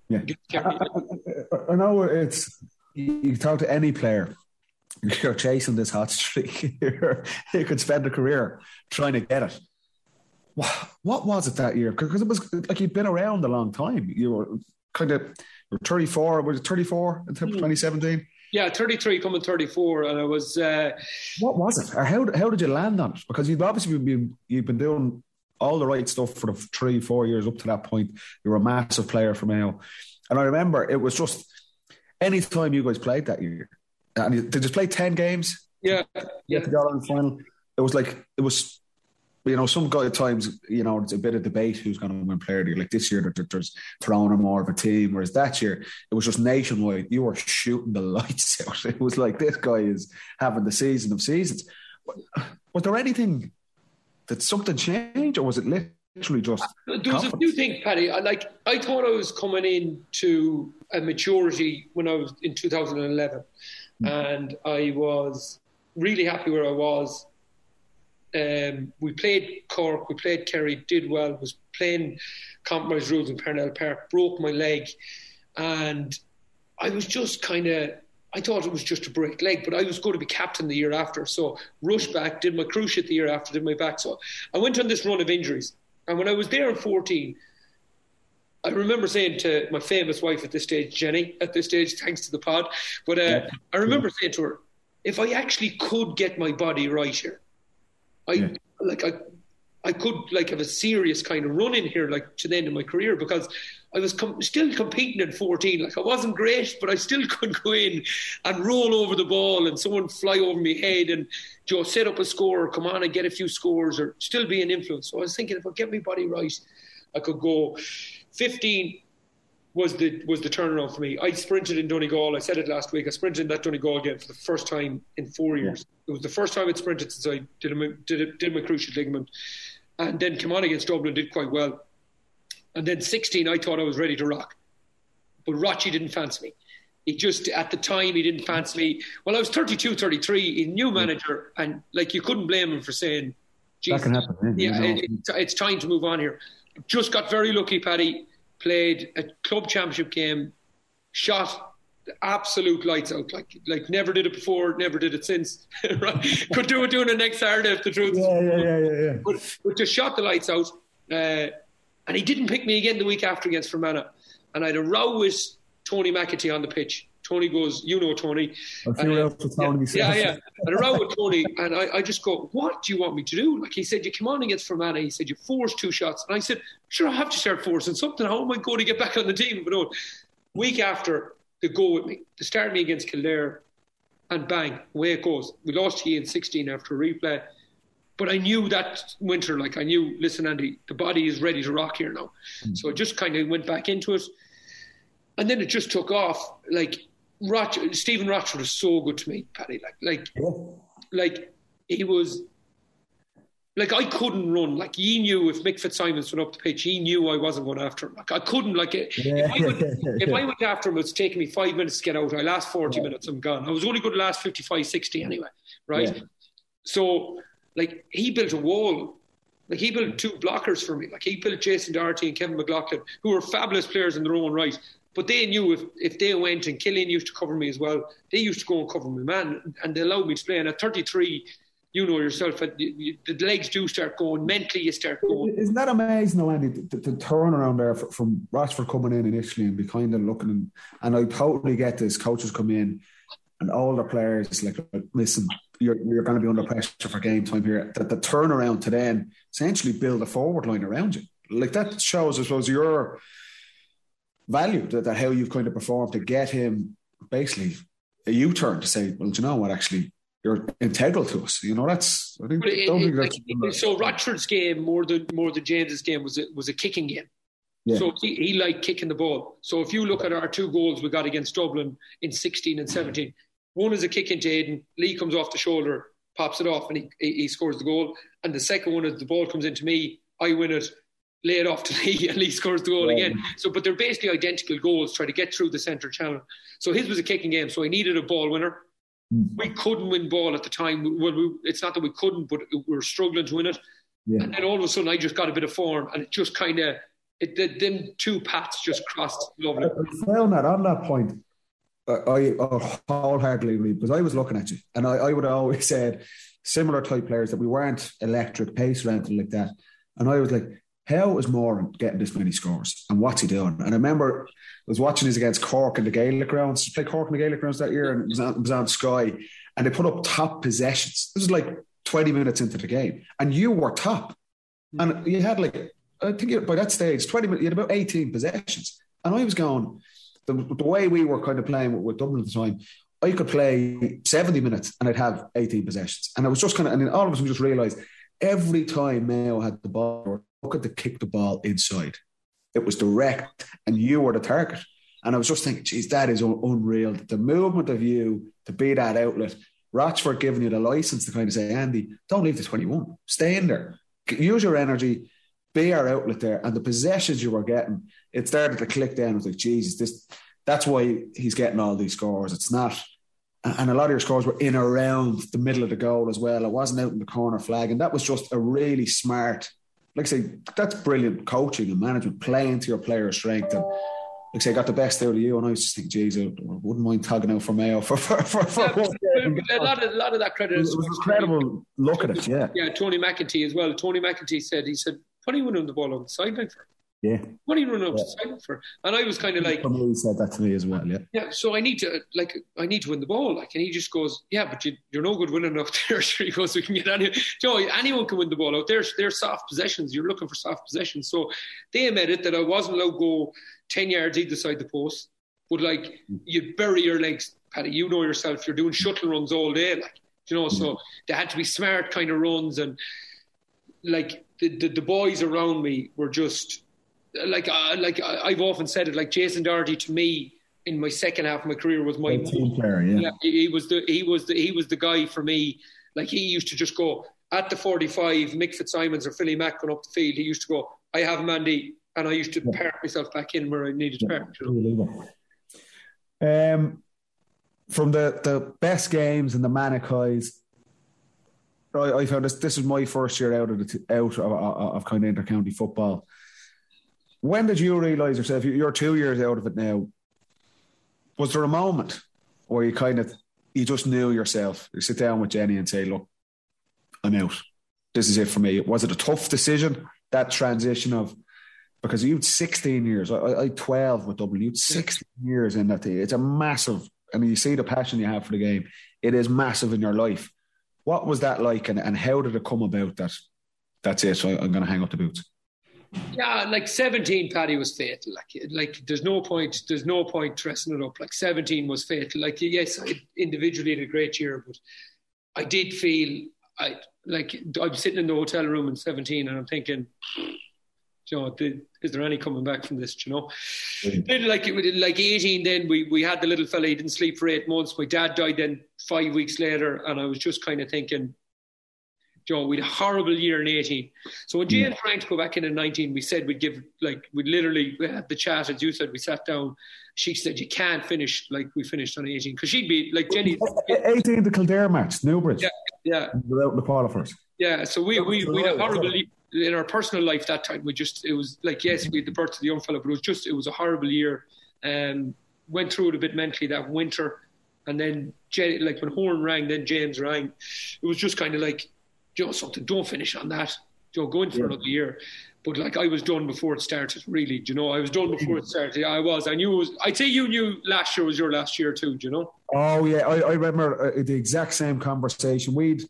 Yeah, I, I, I know it's you talk to any player, you're chasing this hot streak. you could spend a career trying to get it. What was it that year? Because it was like you'd been around a long time. You were kind of you were 34. Was it 34 in 2017? Yeah, 33 coming 34, and I was. Uh, what was it? Or how how did you land on it? Because you've obviously been you've been doing all the right stuff for the three four years up to that point. You were a massive player for Mayo, and I remember it was just any time you guys played that year, and they just played ten games. Yeah, yeah. To go on the final, it was like it was you know, some guy at times, you know, it's a bit of debate who's going to win player of the year. Like this year, there's throwing or more of a team, whereas that year it was just nationwide. You were shooting the lights out. It was like this guy is having the season of seasons. Was there anything that something changed, or was it literally just? There was confidence? a few things, Paddy. I, like I thought I was coming into a maturity when I was in 2011, mm. and I was really happy where I was um, we played Cork, we played Kerry, did well, was playing compromise rules in Parnell Park, broke my leg, and I was just kind of. I thought it was just a break leg, but I was going to be captain the year after. So rushed back, did my cruciate the year after, did my back. So I went on this run of injuries. And when I was there in 14, I remember saying to my famous wife at this stage, Jenny, at this stage, thanks to the pod, but uh, yeah. I remember saying to her, if I actually could get my body right here, I yeah. like I I could like have a serious kind of run in here like to the end of my career because I was com- still competing in 14. Like I wasn't great, but I still could go in and roll over the ball and someone fly over my head and you know, set up a score or come on and get a few scores or still be an influence. So I was thinking if I get my body right, I could go 15 was the was the turnaround for me. I sprinted in Donegal. I said it last week. I sprinted in that Donegal game for the first time in four years. Yeah. It was the first time I'd sprinted since I did a, did, a, did my cruciate ligament, and then came on against Dublin, did quite well. And then 16, I thought I was ready to rock, but Rochi didn't fancy me. He just at the time he didn't fancy me. Well, I was 32, 33, a new manager, and like you couldn't blame him for saying, "That can happen." Yeah, it, it, it's time to move on here. Just got very lucky, Paddy played a club championship game, shot absolute lights out. Like like never did it before, never did it since. right? Could do it doing it next Saturday if the truth. Yeah, yeah, yeah, yeah, yeah. But, but just shot the lights out, uh, and he didn't pick me again the week after against Fermanagh. And I had a row with Tony McEntee on the pitch. Tony goes, you know Tony. And, uh, Tony yeah, yeah, yeah. And around with Tony, and I, I, just go, what do you want me to do? Like he said, you come on against Fermanagh. He said you forced two shots, and I said, sure, I have to start forcing something. How am I going to get back on the team? But no, week after they go with me, they start me against Kildare, and bang, away it goes. We lost here in 16 after a replay. But I knew that winter, like I knew, listen, Andy, the body is ready to rock here now. Mm-hmm. So I just kind of went back into it. And then it just took off. Like Roch- Stephen Rochford was so good to me, Paddy. Like, like, yeah. like he was. Like I couldn't run. Like he knew if Mick Fitzsimons went up the pitch, he knew I wasn't going after him. Like I couldn't. Like yeah. if, I went, if I went after him, it's taking me five minutes to get out. I last forty yeah. minutes, I'm gone. I was only going to last 55, 60 anyway, right? So like he built a wall. Like he built two blockers for me. Like he built Jason Doherty and Kevin McLoughlin, who were fabulous players in their own right. But they knew if, if they went and Killian used to cover me as well, they used to go and cover me, man, and they allowed me to play. And at 33, you know yourself, the legs do start going, mentally you start going. Isn't that amazing, though, Andy, the, the turnaround there from Rochford coming in initially and be kind of looking, and, and I totally get this, coaches come in and all the players like, listen, you're, you're going to be under pressure for game time here. That the turnaround to then essentially build a forward line around you. Like that shows, I suppose, your value that, that how you've kind of performed to get him basically a U turn to say, well, do you know what? Actually, you're integral to us. You know, that's I think, But it- don't it- think that's like, so Rochford's game more than more than James's game was a, was a kicking game. Yeah. So he, he liked kicking the ball. So if you look at our two goals we got against Dublin in 16 and 17, one is a kick into Aidan. Lee comes off the shoulder, pops it off, and he, he, he scores the goal. And the second one is the ball comes into me, I win it, lay it off to Lee, and Lee scores the goal Yeah. again. So, but they're basically identical goals, try to get through the centre channel. So his was a kicking game, so he needed a ball winner. Hmm. We couldn't win ball at the time. Well, we, it's not that we couldn't, but we were struggling to win it. Yeah. And then all of a sudden, I just got a bit of form, and it just kind of, it, the, them two paths just crossed. Lovely. I found that on that point, I, I I wholeheartedly agree because I was looking at you, and I, I would have always said similar type players that we weren't electric pace or anything like that, and I was like, how is Moran getting this many scores, and what's he doing? And I remember I was watching his against Cork in the Gaelic grounds. He played Cork in the Gaelic grounds that year, and it was, on, it was on Sky, and they put up top possessions. This was like twenty minutes into the game, and you were top, hmm. and you had like I think by that stage, 20 minutes, you had about 18 possessions. And I was going, the, the way we were kind of playing with, with Dublin at the time, I could play 70 minutes and I'd have 18 possessions. And I was just kind of, and then all of us we just realised every time Mayo had the ball, look at the kick the ball inside. It was direct and you were the target. And I was just thinking, geez, that is un- unreal. The movement of you to be that outlet, Rochford giving you the license to kind of say, Andy, don't leave the 21. Stay in there. Use your energy, be our outlet there. And the possessions you were getting, it started to click down. It was like, Jesus, this that's why he's getting all these scores. It's not and a lot of your scores were in around the middle of the goal as well. It wasn't out in the corner flag. And that was just a really smart, like I say, that's brilliant coaching and management, playing to your player's strength. And like I say, I got the best out of you. And I was just thinking, geez, I wouldn't mind tagging out for Mayo for, for, for, for Yeah, one a lot of a lot of that credit It is was incredible. Look at it, yeah. Yeah, Tony McEntee as well. Tony McEntee said he said, "What are you running the ball on the sideline for? Yeah. What are you running up the sideline for?" And I was kind of like, He said that to me as well, yeah. "Yeah, so I need to like I need to win the ball." Like, and he just goes, "Yeah, but you, you're no good winning out there." He goes, "We can get any, Joe, anyone can win the ball out there. They're soft possessions. You're looking for soft possessions." So they admitted that I wasn't allowed to go ten yards either side the post, but like mm. you'd bury your legs, Paddy. You know yourself. You're doing shuttle runs all day, like you know. So mm. they had to be smart kind of runs and like the, the, the boys around me were just like uh, like I- I've often said it like Jason Doherty to me in my second half of my career was my team player, yeah. yeah, he was the he was the he was the guy for me. Like he used to just go at the forty five, Mick Fitzsimons or Philly Mack going up the field. He used to go, I have Mandy, and I used to park myself back in where I needed to park. you know. Um, from the, the best games and the Manichays, I, I found this. This is my first year out of the out of, of, of kind of intercounty football. When did you realise yourself? you- You're two years out of it now. Was there a moment where you kind of you just knew yourself? You sit down with Jenny and say, "Look, I'm out. This is it for me." Was it a tough decision that transition of because you had 16 years, I, I I 12 with Dublin. You had 16 years in that thing. It's a massive, and you see the passion you have for the game. It is massive in your life. What was that like, and, and how did it come about that that's it? So I'm going to hang up the boots. Yeah, like seventeen, Paddy was fatal. Like, like there's no point, there's no point dressing it up. Like seventeen was fatal. Like, yes, I individually had a great year, but I did feel I like I'm sitting in the hotel room in seventeen, and I'm thinking, you know, the, is there any coming back from this? You know, mm. then like it, like eighteen, then we we had the little fella. He didn't sleep for eight months. My dad died then five weeks later, and I was just kind of thinking. Joe, we had a horrible year in 18. So when Jane trying to go back in in 19, we said we'd give, like, we literally we had the chat, as you said, we sat down. She said, you can't finish like we finished on 18. Because she'd be, like, Jenny, 18, the Kildare match, Newbridge. yeah, yeah, Without the qualifiers. yeah. So we, we, we had a horrible, in our personal life that time, we just, it was like, yes, we had the birth of the young fellow, but it was just, it was a horrible year. Um, went through it a bit mentally that winter. And then, Jenny, like, when Horan rang, then James rang. It was just kind of like, know, something, don't finish on that. Know, go in for another year. But like I was done before it started, really. Do you know, I was done before it started. Yeah, I was. I knew it was. I'd say you knew last year was your last year too. Do you know? Oh yeah, I, I remember uh, the exact same conversation. We'd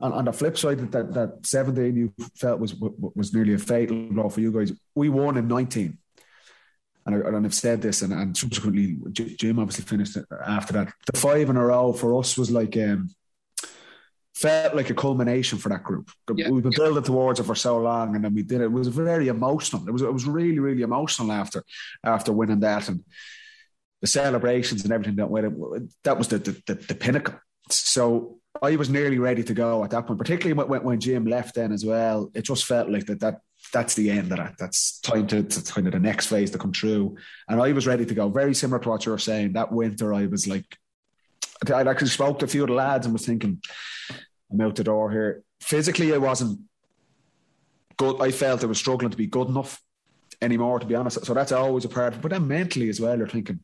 on, on the flip side that that, that seventeen you felt was was nearly a fatal blow for you guys. We won in nineteen, and, I, and I've said this, and, and subsequently Jim obviously finished it after that. The five in a row for us was like um, felt like a culmination for that group. Yeah. We've been building towards it for so long, and then we did it. It was very emotional. It was it was really really emotional after after winning that and the celebrations and everything that went. That was the the, the, the pinnacle. So I was nearly ready to go at that point, particularly when, when Jim left then as well. It just felt like that that that's the end of that. That's time to, to kind of the next phase to come true. And I was ready to go. Very similar to what you were saying. That winter, I was like, I actually spoke to a few of the lads and was thinking, I'm out the door here. Physically, I wasn't good. I felt I was struggling to be good enough anymore, to be honest. So that's always a part. But then mentally as well, you're thinking,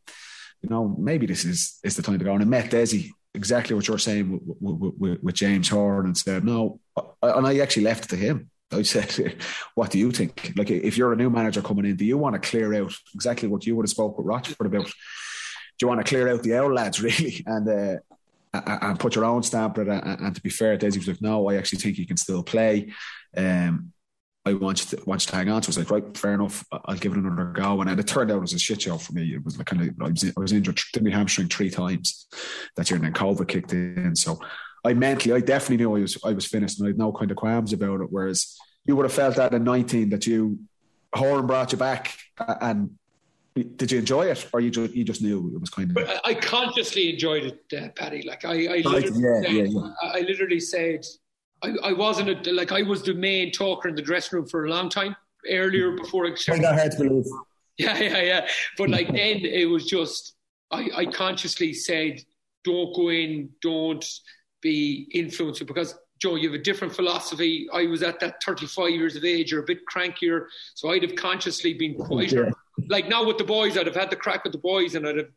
you know, maybe this is is the time to go. And I met Dessie exactly what you're saying with, with, with, with James Horan and said, no, and I actually left it to him. I said, "What do you think? Like, if you're a new manager coming in, do you want to clear out exactly what you would have spoke with Rochford about? Do you want to clear out the old lads really and uh, and put your own stamp on it? And, to be fair, Dessie was like, "No, I actually think you can still play. Um, I want you to want you to hang on." So I was like, "Right, fair enough. I'll give it another go." And it turned out it was a shit show for me. It was like kind of I was, I was injured, did my hamstring three times that year, and then COVID kicked in. So I mentally, I definitely knew I was I was finished, and I had no kind of qualms about it. Whereas you would have felt that in nineteen that you Horan brought you back, and did you enjoy it, or you just you just knew it was kind of? But I, I consciously enjoyed it, uh, Paddy. Like I, I literally, yeah, said, yeah, yeah. I I literally said, I, I wasn't a, like I was the main talker in the dressing room for a long time earlier before it Find that hard to believe. Yeah, yeah, yeah. But like then it was just I, I consciously said, don't go in, don't be influenced because Joe, you have a different philosophy. I was at that 35 years of age, you're a bit crankier, so I'd have consciously been quieter. Like now with the boys, I'd have had the crack with the boys, and I'd have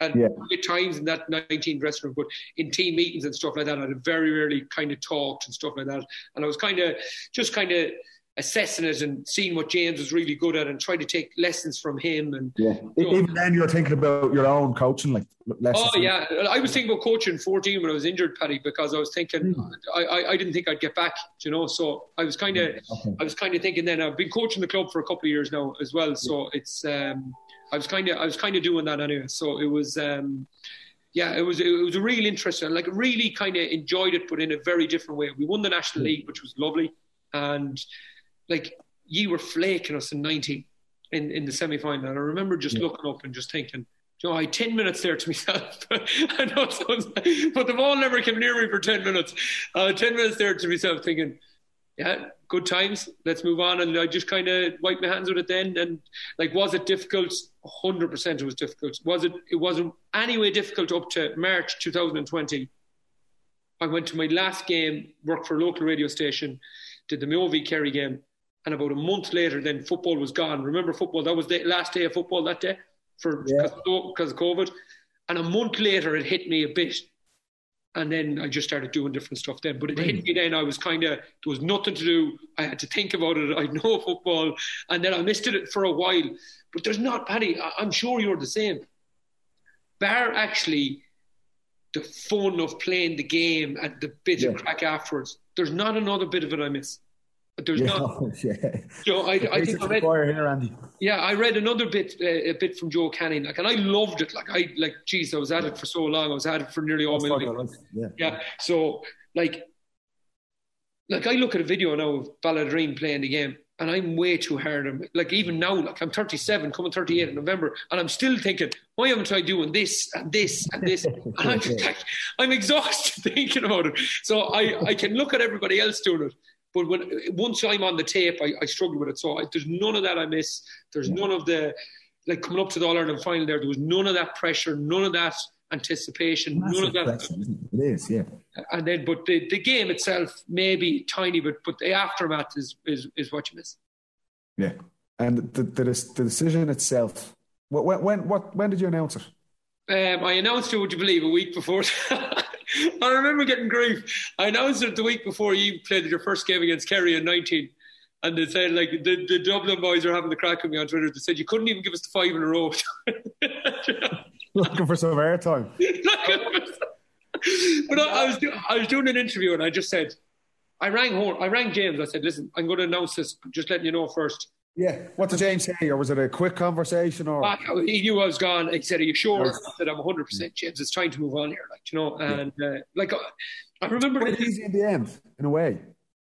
had Yeah. good times in that 19 dressing room. But in team meetings and stuff like that, I'd have very rarely kind of talked and stuff like that. And I was kind of just kind of assessing it and seeing what James was really good at and trying to take lessons from him and Yeah. Even then, you're thinking about your own coaching, like lessons. Oh yeah, I was thinking about coaching 14 when I was injured, Paddy, because I was thinking I, I, I didn't think I'd get back, you know. So I was kind of Okay. I was kind of thinking then I've been coaching the club for a couple of years now as well. So it's um, I was kind of I was kind of doing that anyway. So it was um, yeah, it was it was a real interesting, like really kind of enjoyed it, but in a very different way. We won the national league, which was lovely, and like you were flaking us in 19 in in the semi final. I remember just looking up and just thinking. You know, I had 10 minutes there to myself. I know sounds, but the ball never came near me for 10 minutes. Uh, 10 minutes there to myself thinking, yeah, good times. Let's move on. And I just kind of wiped my hands with it then. And like, was it difficult? 100% it was difficult. Was it? It wasn't anyway difficult up to March 2020. I went to my last game, worked for a local radio station, did the Miovi Kerry game. And about a month later, then football was gone. Remember football? That was the last day of football that day for Yeah. because of COVID. And a month later, it hit me a bit. And then I just started doing different stuff then. But it hit me then. I was kind of, there was nothing to do. I had to think about it. I know football. And then I missed it for a while. But there's not, Paddy, I- I'm sure you're the same. Bar actually the fun of playing the game and the bit of crack afterwards. There's not another bit of it I miss. There's Yeah, not. yeah. Joe, I, I think I read, here, Andy. yeah, I read another bit, uh, a bit from Joe Canning, like, and I loved it. Like, I like, geez, I was at it for so long. I was at it for nearly all my life. Yeah. Yeah. So, like, like I look at a video now of Ballaghaderreen playing the game, and I'm way too hard. on Like even now, like I'm 37, coming 38 in November, and I'm still thinking, why haven't I doing this and this and this? And I'm just like, I'm exhausted thinking about it. So I, I can look at everybody else doing it. But when once I'm on the tape, I, I struggle with it. So I, there's none of that I miss. There's none of the like coming up to the All Ireland final. There, there was none of that pressure, none of that anticipation, none of that pressure, it? It is, yeah. and then but the, the game itself maybe tiny but but the aftermath is is, is what you miss Yeah. And the, the, the decision itself, when, when, what, when did you announce it? um, I announced it would you believe a week before I remember getting grief. I announced it the week before you played your first game against Kerry in 19 and they said like the, the Dublin boys are having the crack with me on Twitter. They said you couldn't even give us the five in a row. Looking for some airtime. but I, I was do, I was doing an interview and I just said I rang Horan, I rang James. I said listen I'm going to announce this. Just letting you know first Yeah. What did James say? Or was it a quick conversation? Or back. He knew I was gone. He said, "Are you sure?" I said, "I'm 100 percent, James. It's time to move on here. Like, you know, and uh, like uh, I remember Quite easy in the end, in a way.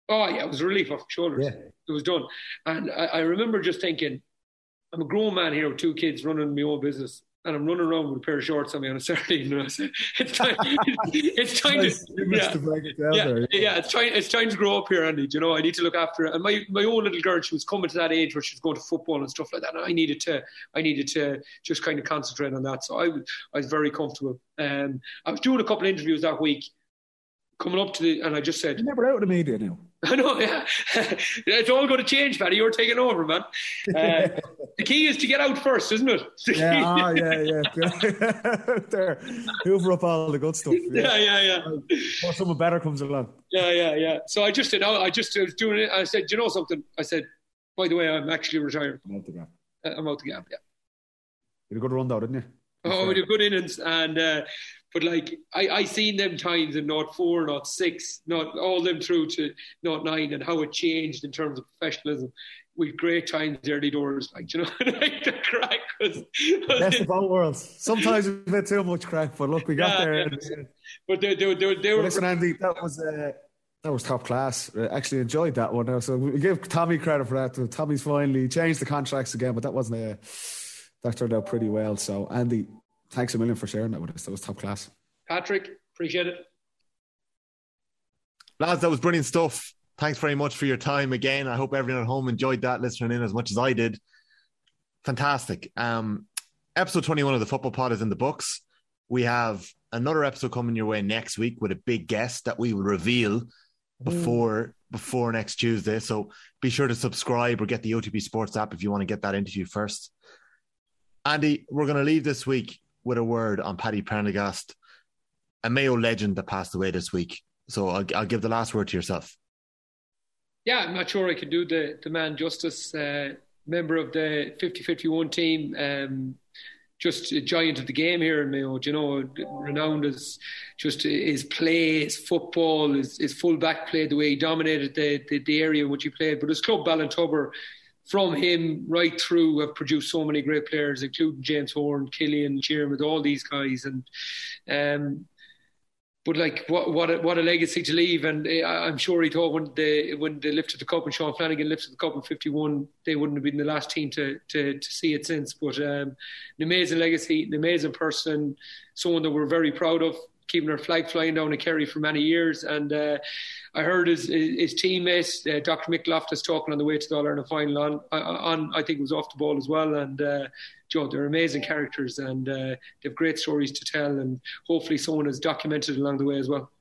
Oh yeah, it was a relief off my shoulders. Yeah. It was done, and I, I remember just thinking, I'm a grown man here with two kids running my own business, and I'm running around with a pair of shorts on me on a Saturday evening. It's time, it's time Nice to, yeah, break it down yeah, there. yeah, it's time, it's time to grow up here, Andy. Do You know, I need to look after it. And my, my own little girl, she was coming to that age where she was going to football and stuff like that. And I needed to, I needed to just kind of concentrate on that. So I was, I was very comfortable. Um, I was doing a couple of interviews that week, coming up to the, and I just said, You're never out of the media now. I know, yeah. it's all going to change, Paddy. You're taking over, man. Uh, the key is to get out first, isn't it? Yeah, ah, yeah, yeah. there, hoover up all the good stuff. yeah, Yeah. yeah, yeah. Before someone better comes along. Yeah, yeah, yeah. So I just did. I just was doing it. I said, "Do you know something? I said, by the way, I'm actually retired. I'm out the gap. Uh, I'm out the gap. Yeah. You had a good run though, didn't you? Oh, we did good innings, and uh, but like I, I seen them times in not four, not six, not all them through to not nine, and how it changed in terms of professionalism. With great times early doors, like you know, like the crack was. Best of both worlds. Sometimes a bit too much crack, but look, we got Yeah, there. yeah. in. But they, they, they, they Well, were. Listen, Andy, that was uh, that was top class. Uh, actually enjoyed that one. Now, so we give Tommy credit for that. Tommy's finally changed the contracts again, but that wasn't a that turned out pretty well. So, Andy, thanks a million for sharing that with us. That was top class. Patrick, appreciate it. Lads, that was brilliant stuff. Thanks very much for your time again. I hope everyone at home enjoyed that, listening in as much as I did. Fantastic. Um, episode 21 of the Football Pod is in the books. We have another episode coming your way next week with a big guest that we will reveal before before next Tuesday. So be sure to subscribe or get the OTB Sports app if you want to get that interview first. Andy, we're going to leave this week with a word on Paddy Prendergast, a Mayo legend that passed away this week. So I'll, I'll give the last word to yourself. Yeah, I'm not sure I can do the, the man justice. Uh, member of the 50 51 team, um, just a giant of the game here in Mayo. Do You know, renowned as just his play, his football, his, his full back play, the way he dominated the, the, the area in which he played. But his club, Ballintubber, from him right through, have produced so many great players, including James Horan, Killian, Shearmouth, all these guys. And um, but like what what a, what a legacy to leave. And uh, I'm sure he thought when they when they lifted the cup and Sean Flanagan lifted the cup in 51 they wouldn't have been the last team to to, to see it since. But um, an amazing legacy an amazing person someone that we're very proud of keeping her flag flying down in Kerry for many years and uh, I heard his his teammates uh, Dr Mick Loftus talking on the way to the All Ireland final on, on I think it was off the ball as well and uh, Joe, they're amazing characters and uh, they have great stories to tell, and hopefully someone has documented along the way as well.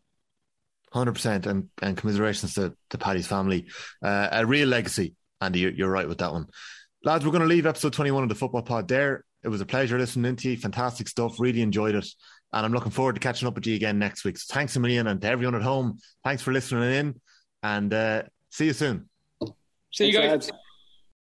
Hundred percent, and and commiserations to to Paddy's family. Uh, a real legacy, Andy. You're, you're right with that one, lads. We're going to leave episode twenty one of the Football Pod there. It was a pleasure listening to you. Fantastic stuff. Really enjoyed it, and I'm looking forward to catching up with you again next week. So thanks a million, and to everyone at home, thanks for listening in, and uh, see you soon. See you guys. lads.